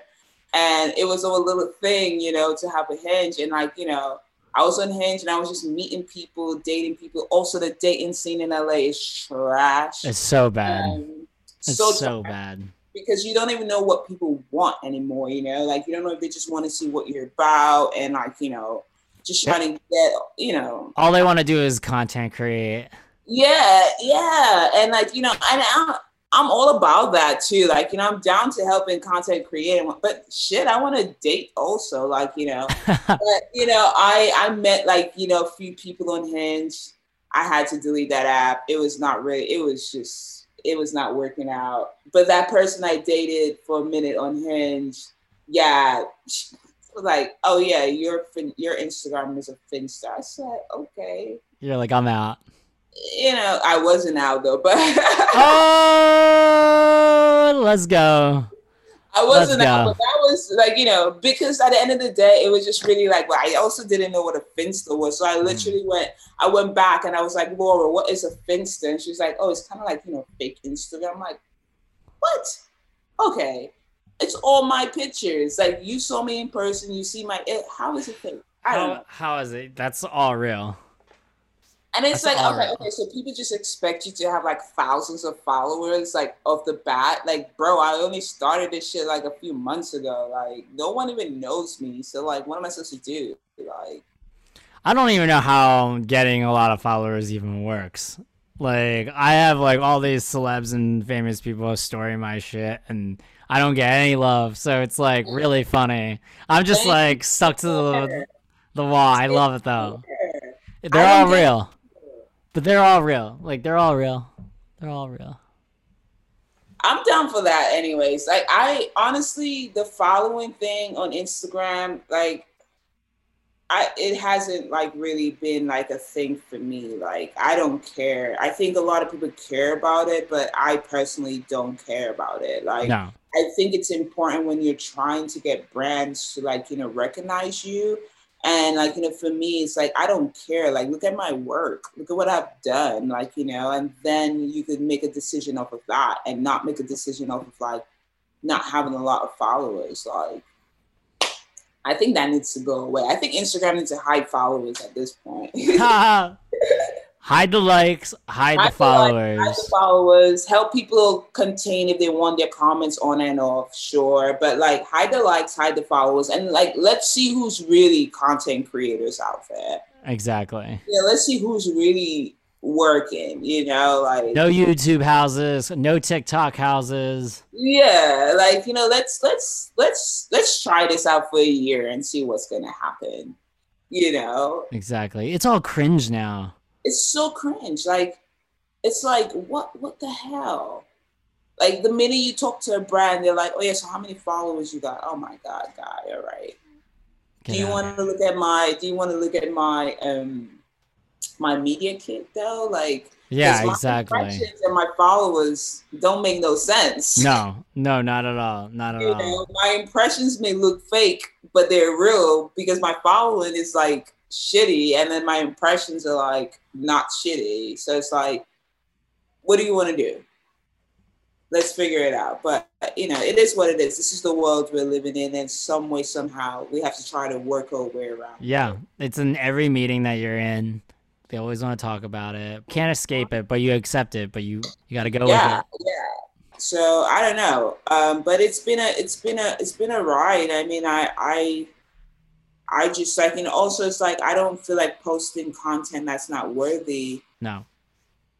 And it was a little thing, you know, to have a Hinge. And like, you know, I was on Hinge and I was just meeting people, dating people. Also, the dating scene in LA is trash. It's so bad. Um, it's so, so bad. Because you don't even know what people want anymore, you know? Like, you don't know if they just want to see what you're about and, like, you know, just trying to get, you know. All they want to do is content create. Yeah, yeah, and like you know, and I'm, I'm all about that too. Like you know, I'm down to helping content creating, but shit, I want to date also. Like you know, but you know, I I met like you know a few people on Hinge. I had to delete that app. It was not really. It was just. It was not working out. But that person I dated for a minute on Hinge, yeah, like, oh yeah, your your Instagram is a Finsta. I said, okay. You're like, I'm out you know, I wasn't out though, but oh, let's go. I wasn't out, but that was like you know because at the end of the day, it was just really like. Well, I also didn't know what a Finsta was, so I mm. literally mm. went. I went back and I was like, Laura, what is a Finsta? And she's like, Oh, it's kind of like you know fake Instagram. I'm like, what? Okay, it's all my pictures. Like you saw me in person, you see my. It, how is it fake? How, how is it? That's all real. And it's That's like, okay, okay, so people just expect you to have like thousands of followers, like off the bat. Like, bro, I only started this shit like a few months ago. Like, no one even knows me. So, like, what am I supposed to do? Like, I don't even know how getting a lot of followers even works. Like, I have like all these celebs and famous people storing my shit, and I don't get any love. So it's like really funny. I'm just like stuck to the the wall. I love it though. They're all real. But they're all real. Like they're all real. They're all real. I'm down for that anyways. Like I honestly the following thing on Instagram, like I it hasn't like really been like a thing for me. Like I don't care. I think a lot of people care about it, but I personally don't care about it. Like no. I think it's important when you're trying to get brands to like, you know, recognize you and like, you know, for me, it's like, I don't care. Like, look at my work. Look at what I've done. Like, you know, and then you could make a decision off of that and not make a decision off of like not having a lot of followers. Like, I think that needs to go away. I think Instagram needs to hide followers at this point. hide the likes, hide, hide the followers. The hide the followers. Help people contain if they want their comments on and off, sure. But like hide the likes, hide the followers, and like let's see who's really content creators out there. Exactly. Yeah, let's see who's really working, you know, like no YouTube houses, no TikTok houses. Yeah, like you know, let's let's let's let's try this out for a year and see what's gonna happen. You know. Exactly. It's all cringe now. It's so cringe. Like it's like what what the hell? Like the minute you talk to a brand, they're like, "Oh yeah, so how many followers you got?" Oh my god, guy, all right. Get do you want to look at my? Do you want to look at my um my media kit though? Like, yeah, my exactly. And my followers don't make no sense. No, no, not at all, not at you all. Know, my impressions may look fake, but they're real because my following is like shitty, and then my impressions are like not shitty. So it's like, what do you want to do? Let's figure it out. But you know, it is what it is. This is the world we're living in, and some way, somehow, we have to try to work our way around. Yeah, it's in every meeting that you're in they always want to talk about it. Can't escape it, but you accept it. But you you got to go yeah, with it. Yeah. So I don't know, um, but it's been a it's been a it's been a ride. I mean, I I I just like and also it's like I don't feel like posting content that's not worthy. No.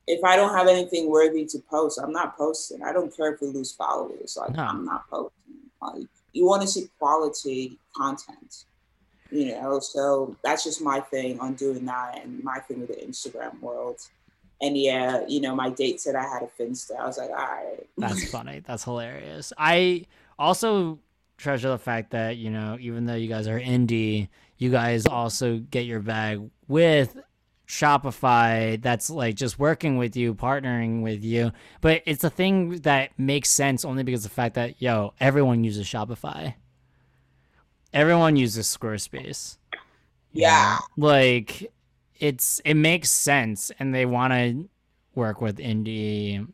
If I don't have anything worthy to post, I'm not posting. I don't care if we lose followers. Like no. I'm not posting. Like you want to see quality content you know so that's just my thing on doing that and my thing with the instagram world and yeah you know my date said i had a finsta i was like all right that's funny that's hilarious i also treasure the fact that you know even though you guys are indie you guys also get your bag with Shopify that's like just working with you, partnering with you. But it's a thing that makes sense only because the fact that, yo, everyone uses Shopify everyone uses Squarespace. Yeah. Like it's it makes sense and they want to work with indie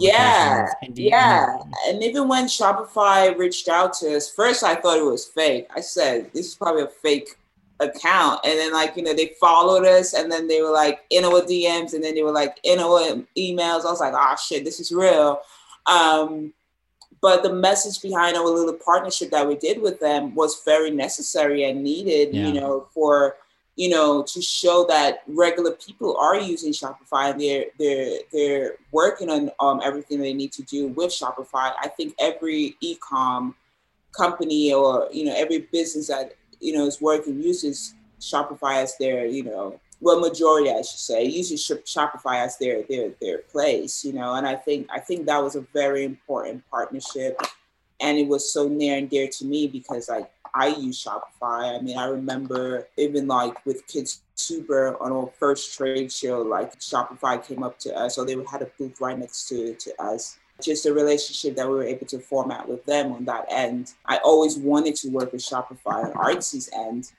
yeah yeah. and even when shopify reached out to us first i thought it was fake. I said this is probably a fake account. And then like you know they followed us and then they were like in our dms and then they were like in our emails. I was like oh shit this is real. Um but the message behind our little partnership that we did with them was very necessary and needed yeah. you know for you know to show that regular people are using shopify and they're they're they're working on um, everything they need to do with shopify. I think every e-com company or you know every business that you know is working uses shopify as their you know well majority i should say uses shopify as their their their place you know and i think i think that was a very important partnership. And it was so near and dear to me because like i use shopify i mean i remember even like with kids super on our first trade show like shopify came up to us or they would had a booth right next to to us just a relationship that we were able to format with them on that end i always wanted to work with shopify on artsy's end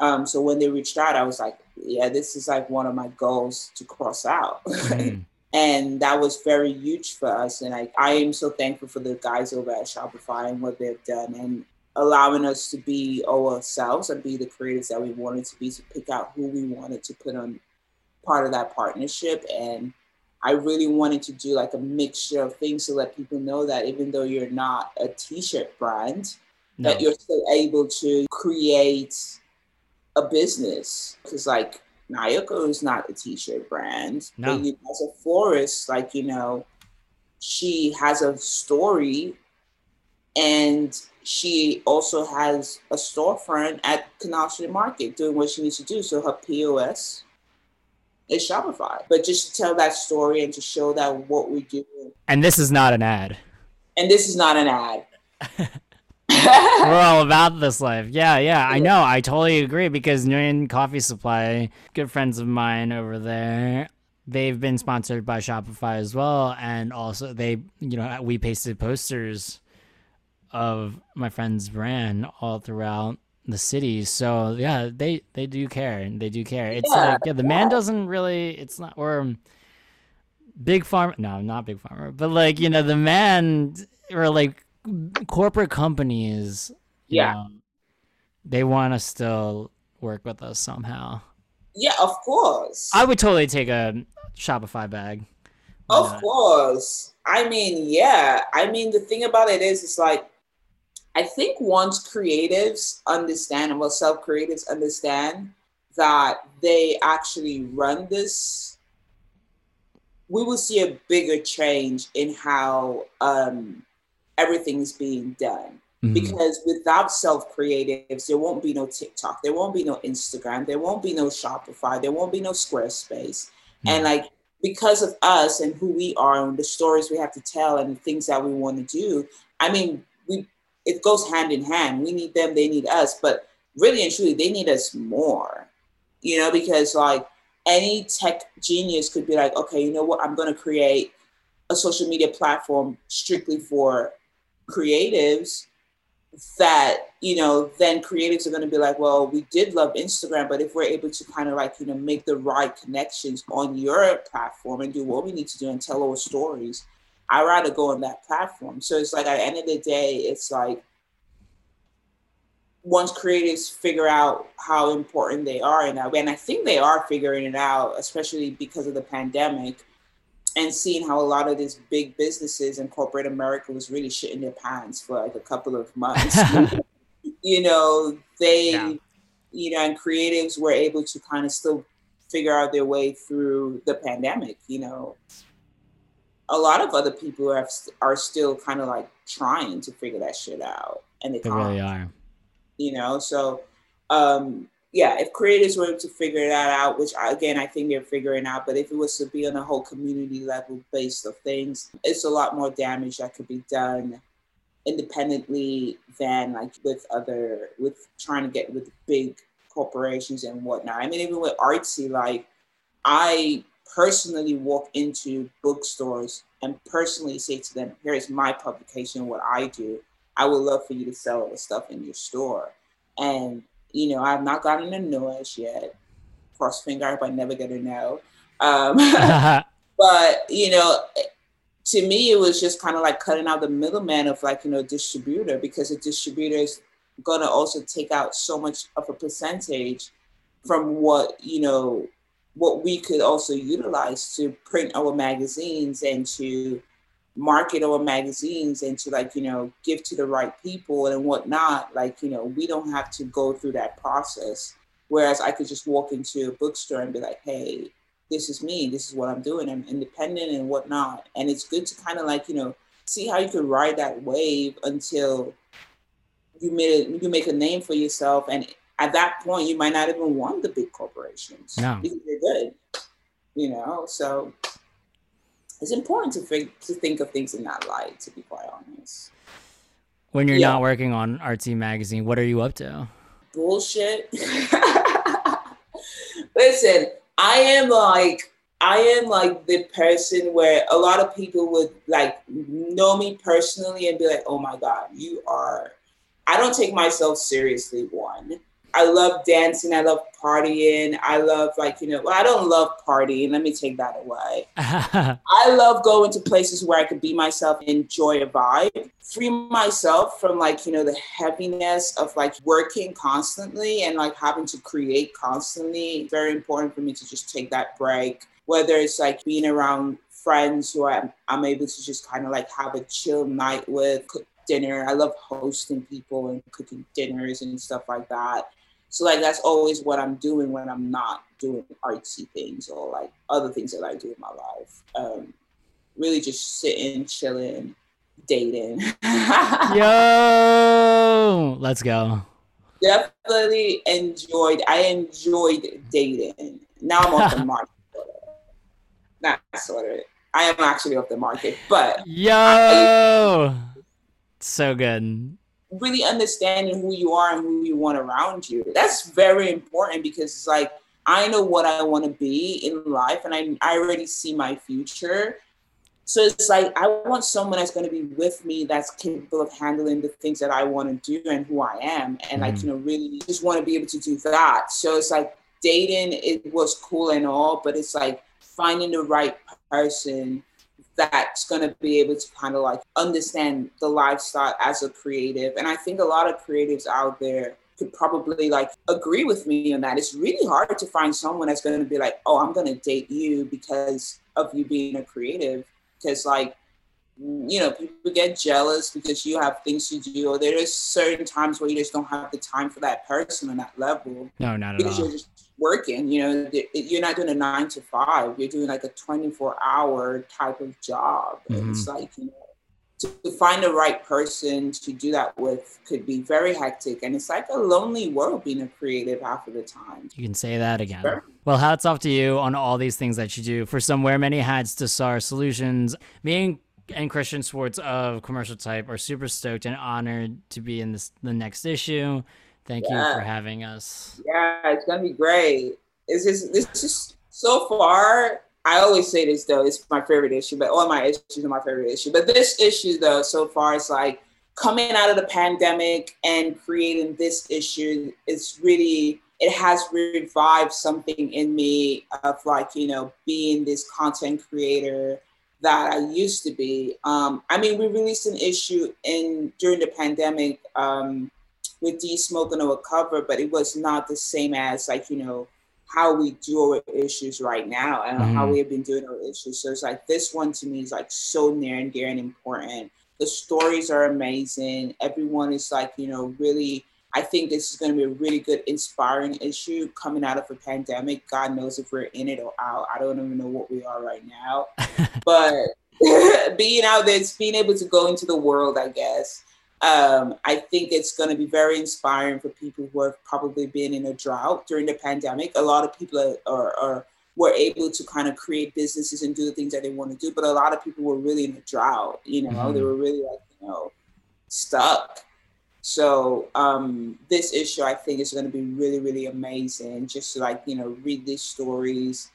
um, so when they reached out, I was like, yeah, this is like one of my goals to cross out. Mm. and that was very huge for us. And I, I am so thankful for the guys over at Shopify and what they've done and allowing us to be ourselves and be the creators that we wanted to be to pick out who we wanted to put on part of that partnership. And I really wanted to do like a mixture of things to let people know that even though you're not a t-shirt brand, no. that you're still able to create a business because like Naoko is not a t-shirt brand. No. But, you as a florist, like you know, she has a story, and she also has a storefront at Canal Street Market doing what she needs to do. So her POS is Shopify. But just to tell that story and to show that what we do. And this is not an ad. And this is not an ad. We're all about this life. Yeah, yeah, I know. I totally agree because Nguyen Coffee Supply, good friends of mine over there, they've been sponsored by Shopify as well, and also they, you know, we pasted posters of my friend's brand all throughout the city. So yeah, they they do care. They do care. It's yeah, like yeah, the man doesn't really. It's not or big farm. No, not big farmer, but like you know the man or like corporate companies, yeah, know, they want to still work with us somehow. Yeah, of course. I would totally take a Shopify bag. Of course. I mean, yeah. I mean, the thing about it is, it's like, I think once creatives understand, and well, self creatives understand that they actually run this, we will see a bigger change in how um, everything's being done. Mm-hmm. Because without self creatives, there won't be no TikTok, there won't be no Instagram, there won't be no Shopify, there won't be no Squarespace. Mm-hmm. And like, because of us and who we are and the stories we have to tell and the things that we want to do, I mean, it goes hand in hand. We need them, they need us, but really and truly, they need us more. You know, because like any tech genius could be like, okay, you know what, I'm going to create a social media platform strictly for creatives that you know then creatives are going to be like well we did love instagram but if we're able to kind of like you know make the right connections on your platform and do what we need to do and tell our stories i rather go on that platform so it's like at the end of the day it's like once creatives figure out how important they are and and i think they are figuring it out especially because of the pandemic and seeing how a lot of these big businesses and corporate America was really shitting their pants for like a couple of months. you know, they, yeah. you know, and creatives were able to kind of still figure out their way through the pandemic. You know, a lot of other people are are still kind of like trying to figure that shit out, and they, they really are. You know, so um, yeah, if creators were to figure that out, which again I think they're figuring out, but if it was to be on a whole community level base of things, it's a lot more damage that could be done independently than like with other with trying to get with big corporations and whatnot. I mean, even with artsy, like I personally walk into bookstores and personally say to them, "Here is my publication, what I do. I would love for you to sell the stuff in your store." And you know, I've not gotten a noise yet. Cross finger, I never get a no. Um, but you know, to me, it was just kind of like cutting out the middleman of like you know distributor because a distributor is gonna also take out so much of a percentage from what you know what we could also utilize to print our magazines and to market our magazines and to like you know give to the right people and whatnot like you know we don't have to go through that process. Whereas i could just walk into a bookstore and be like hey this is me. This is what i'm doing. I'm independent and whatnot. And it's good to kind of like you know see how you can ride that wave until you made you make a name for yourself and at that point you might not even want the big corporations no. because they're good you know so it's important to think to think of things in that light. To be quite honest. When you're yeah. not working on Artsy Magazine, what are you up to? Bullshit. Listen, I am like I am like the person where a lot of people would like know me personally and be like, "Oh my god, you are." I don't take myself seriously. One, I love dancing. I love partying. I love like you know. Well, I don't love partying. Let me take that away. I love going to places where I could be myself, enjoy a vibe, free myself from like you know the heaviness of like working constantly and like having to create constantly. Very important for me to just take that break. Whether it's like being around friends who I'm, I'm able to just kind of like have a chill night with, cook dinner. I love hosting people and cooking dinners and stuff like that. So like that's always what I'm doing when I'm not doing artsy things or like other things that I do in my life. Um, really just sitting, chilling, dating. Yo, let's go. Definitely enjoyed. I enjoyed dating. Now I'm off the market. Not sort of. I am actually off the market, but yo, I, so good really understanding who you are and who you want around you. That's very important because it's like I know what I want to be in life and I, I already see my future. So it's like I want someone that's going to be with me that's capable of handling the things that I want to do and who I am. And mm like, you know, really just want to be able to do that. So it's like dating, it was cool and all, but it's like finding the right person that's going to be able to kind of like understand the lifestyle as a creative. And I think a lot of creatives out there could probably like agree with me on that. It's really hard to find someone that's going to be like, oh, I'm going to date you because of you being a creative. Because like, you know, people get jealous because you have things to do, or there is certain times where you just don't have the time for that person on that level. No, not at because all. you're just working. You know, you're not doing a nine to five. You're doing like a 24 hour type of job. Mm-hmm. It's like you know, to find the right person to do that with could be very hectic and it's like a lonely world being a creative half of the time you can say that again sure. well hats off to you on all these things that you do for some wear many hats to sar solutions me and, and christian Schwartz of commercial type are super stoked and honored to be in this the next issue thank yeah. you for having us yeah it's gonna be great it's just this just so far I always say this though, it's my favorite issue, but all my issues are my favorite issue. But this issue though, so far, it's like coming out of the pandemic and creating this issue is really it has revived something in me of like you know being this content creator that I used to be. Um, I mean, we released an issue in during the pandemic um, with D Smoke on a cover, but it was not the same as like you know how we do our issues right now and mm-hmm. how we have been doing our issues. So it's like this one to me is like so near and dear and important. The stories are amazing. Everyone is like, you know, really I think this is going to be a really good, inspiring issue coming out of a pandemic. God knows if we're in it or out. I don't even know what we are right now. but being out there, it's being able to go into the world, I guess, um, I think it's going to be very inspiring for people who have probably been in a drought during the pandemic. A lot of people are, are, are were able to kind of create businesses and do the things that they want to do, but a lot of people were really in a drought. You know, mm-hmm. they were really like you know stuck. So um, this issue, I think, is going to be really, really amazing. Just to like you know read these stories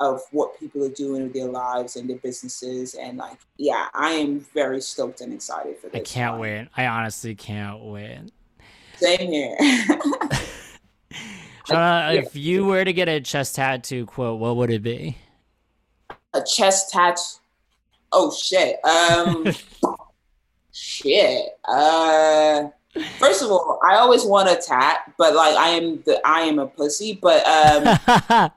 of what people are doing with their lives and their businesses. And like, yeah, I am very stoked and excited for this. I can't one. wait. I honestly can't wait. Same here. Shauna, if you were to get a chest tattoo quote, what would it be? A chest tattoo. Oh shit. Um shit. Uh First of all, I always want a tat, but like I am the I am a pussy. But um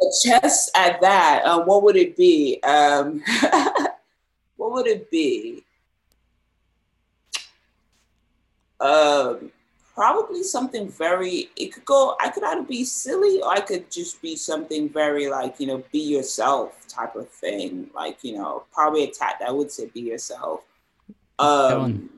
a chess at that, um, what would it be? Um, what would it be? Um, probably something very. It could go. I could either be silly, or I could just be something very like you know, be yourself type of thing. Like you know, probably a tat that would say be yourself. Um,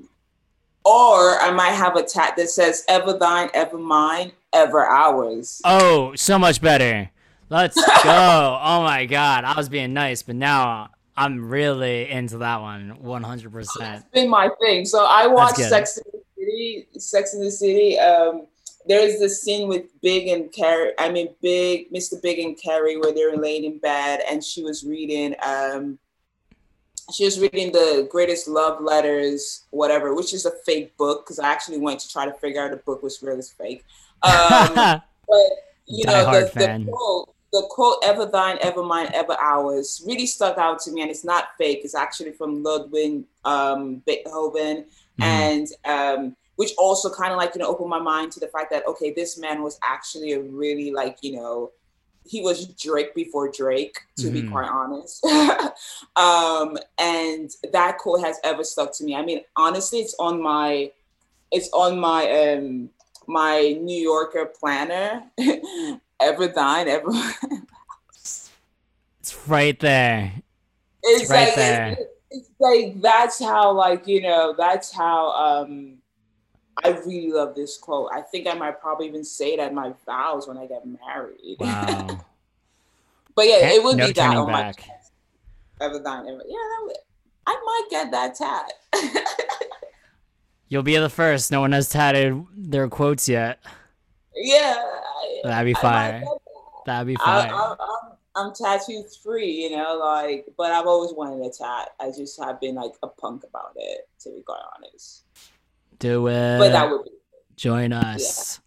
or I might have a tat that says "Ever thine, ever mine, ever ours." Oh, so much better. Let's go. oh my god, I was being nice, but now I'm really into that one 100%. It's been my thing. So I watched Sex in the City, Sex in the City. Um, there's this scene with Big and Carrie, I mean Big, Mr. Big and Carrie where they're laying in bed and she was reading um she was reading the greatest love letters, whatever, which is a fake book because I actually went to try to figure out the book was really fake. Um, but you Die know, the, the quote the quote "ever thine, ever mine, ever ours" really stuck out to me, and it's not fake. It's actually from Ludwig um, Beethoven, mm. and um, which also kind of like you know opened my mind to the fact that okay, this man was actually a really like you know he was Drake before Drake, to mm-hmm. be quite honest. um, and that quote has ever stuck to me. I mean, honestly, it's on my it's on my um my New Yorker planner ever thine, ever. it's right there. It's, it's right like, there. It's, it's like that's how, like you know, that's how. um I really love this quote. I think I might probably even say it at my vows when I get married. Wow. but yeah, it would no be that on back. my chest. Ever thine, ever. Yeah, would, I might get that tat. You'll be the first. No one has tatted their quotes yet. Yeah, that'd be fire. That'd be fire. I, am I'm tattoo free, you know, like, but I've always wanted a tat. I just have been like a punk about it, to be quite honest. Do it. But that would be. Join us.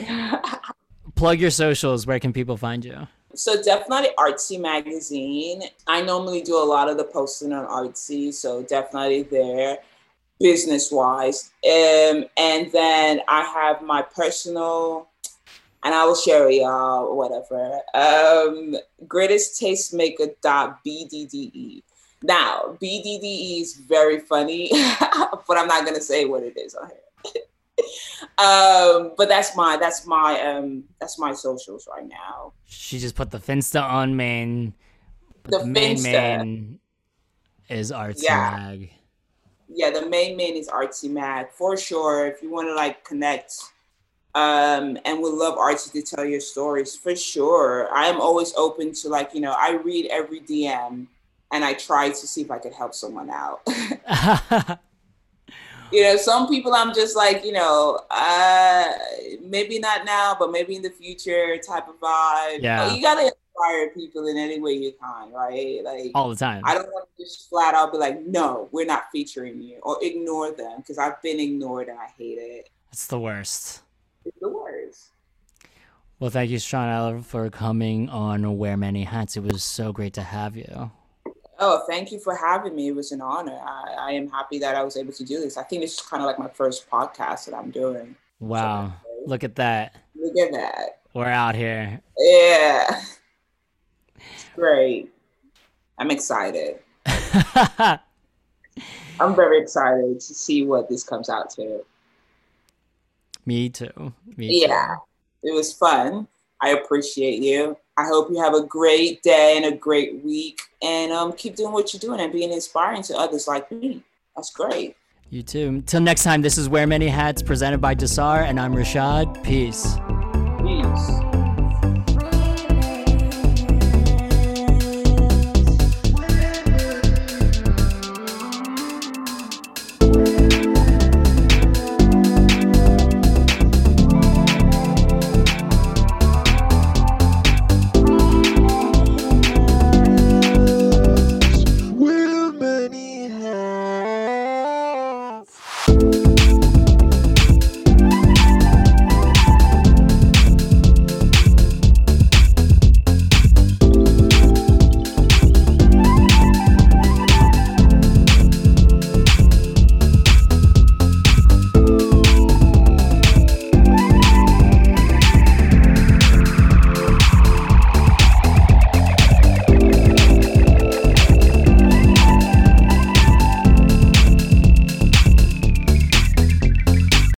Yeah. Plug your socials. Where can people find you? So definitely Artsy magazine. I normally do a lot of the posting on Artsy, so definitely there, business wise. Um, and then I have my personal, and I will share it y'all whatever. Um, greatest tastemaker dot bdde. Now BDDE is very funny, but I'm not gonna say what it is on here. um, but that's my that's my um that's my socials right now. She just put the Finsta on main. The, the main main is artsy Yeah. mag. yeah, the main main is Artsy Mag for sure. If you want to like connect, um, and would love Artsy to tell your stories for sure. I am always open to like you know I read every DM and I try to see if I could help someone out. you know, some people I'm just like you know, uh, maybe not now, but maybe in the future type of vibe. Yeah. But you gotta inspire people in any way you can, right? Like All the time. I don't want to just flat out be like, no, we're not featuring you or ignore them because I've been ignored and I hate it. It's the worst. Worst. Well, thank you, Sean for coming on Wear Many Hats. It was so great to have you. Oh, thank you for having me. It was an honor. I, I am happy that I was able to do this. I think this is kind of like my first podcast that I'm doing. Wow. Look at that. Look at that. We're out here. Yeah. It's great. I'm excited. I'm very excited to see what this comes out to. Me too. Me Yeah. It was fun. I appreciate you. I hope you have a great day and a great week and um, keep doing what you're doing and being inspiring to others like me. That's great. You too. Till next time, this is Wear Many Hats presented by Desar, and I'm Rashad. Peace. Peace.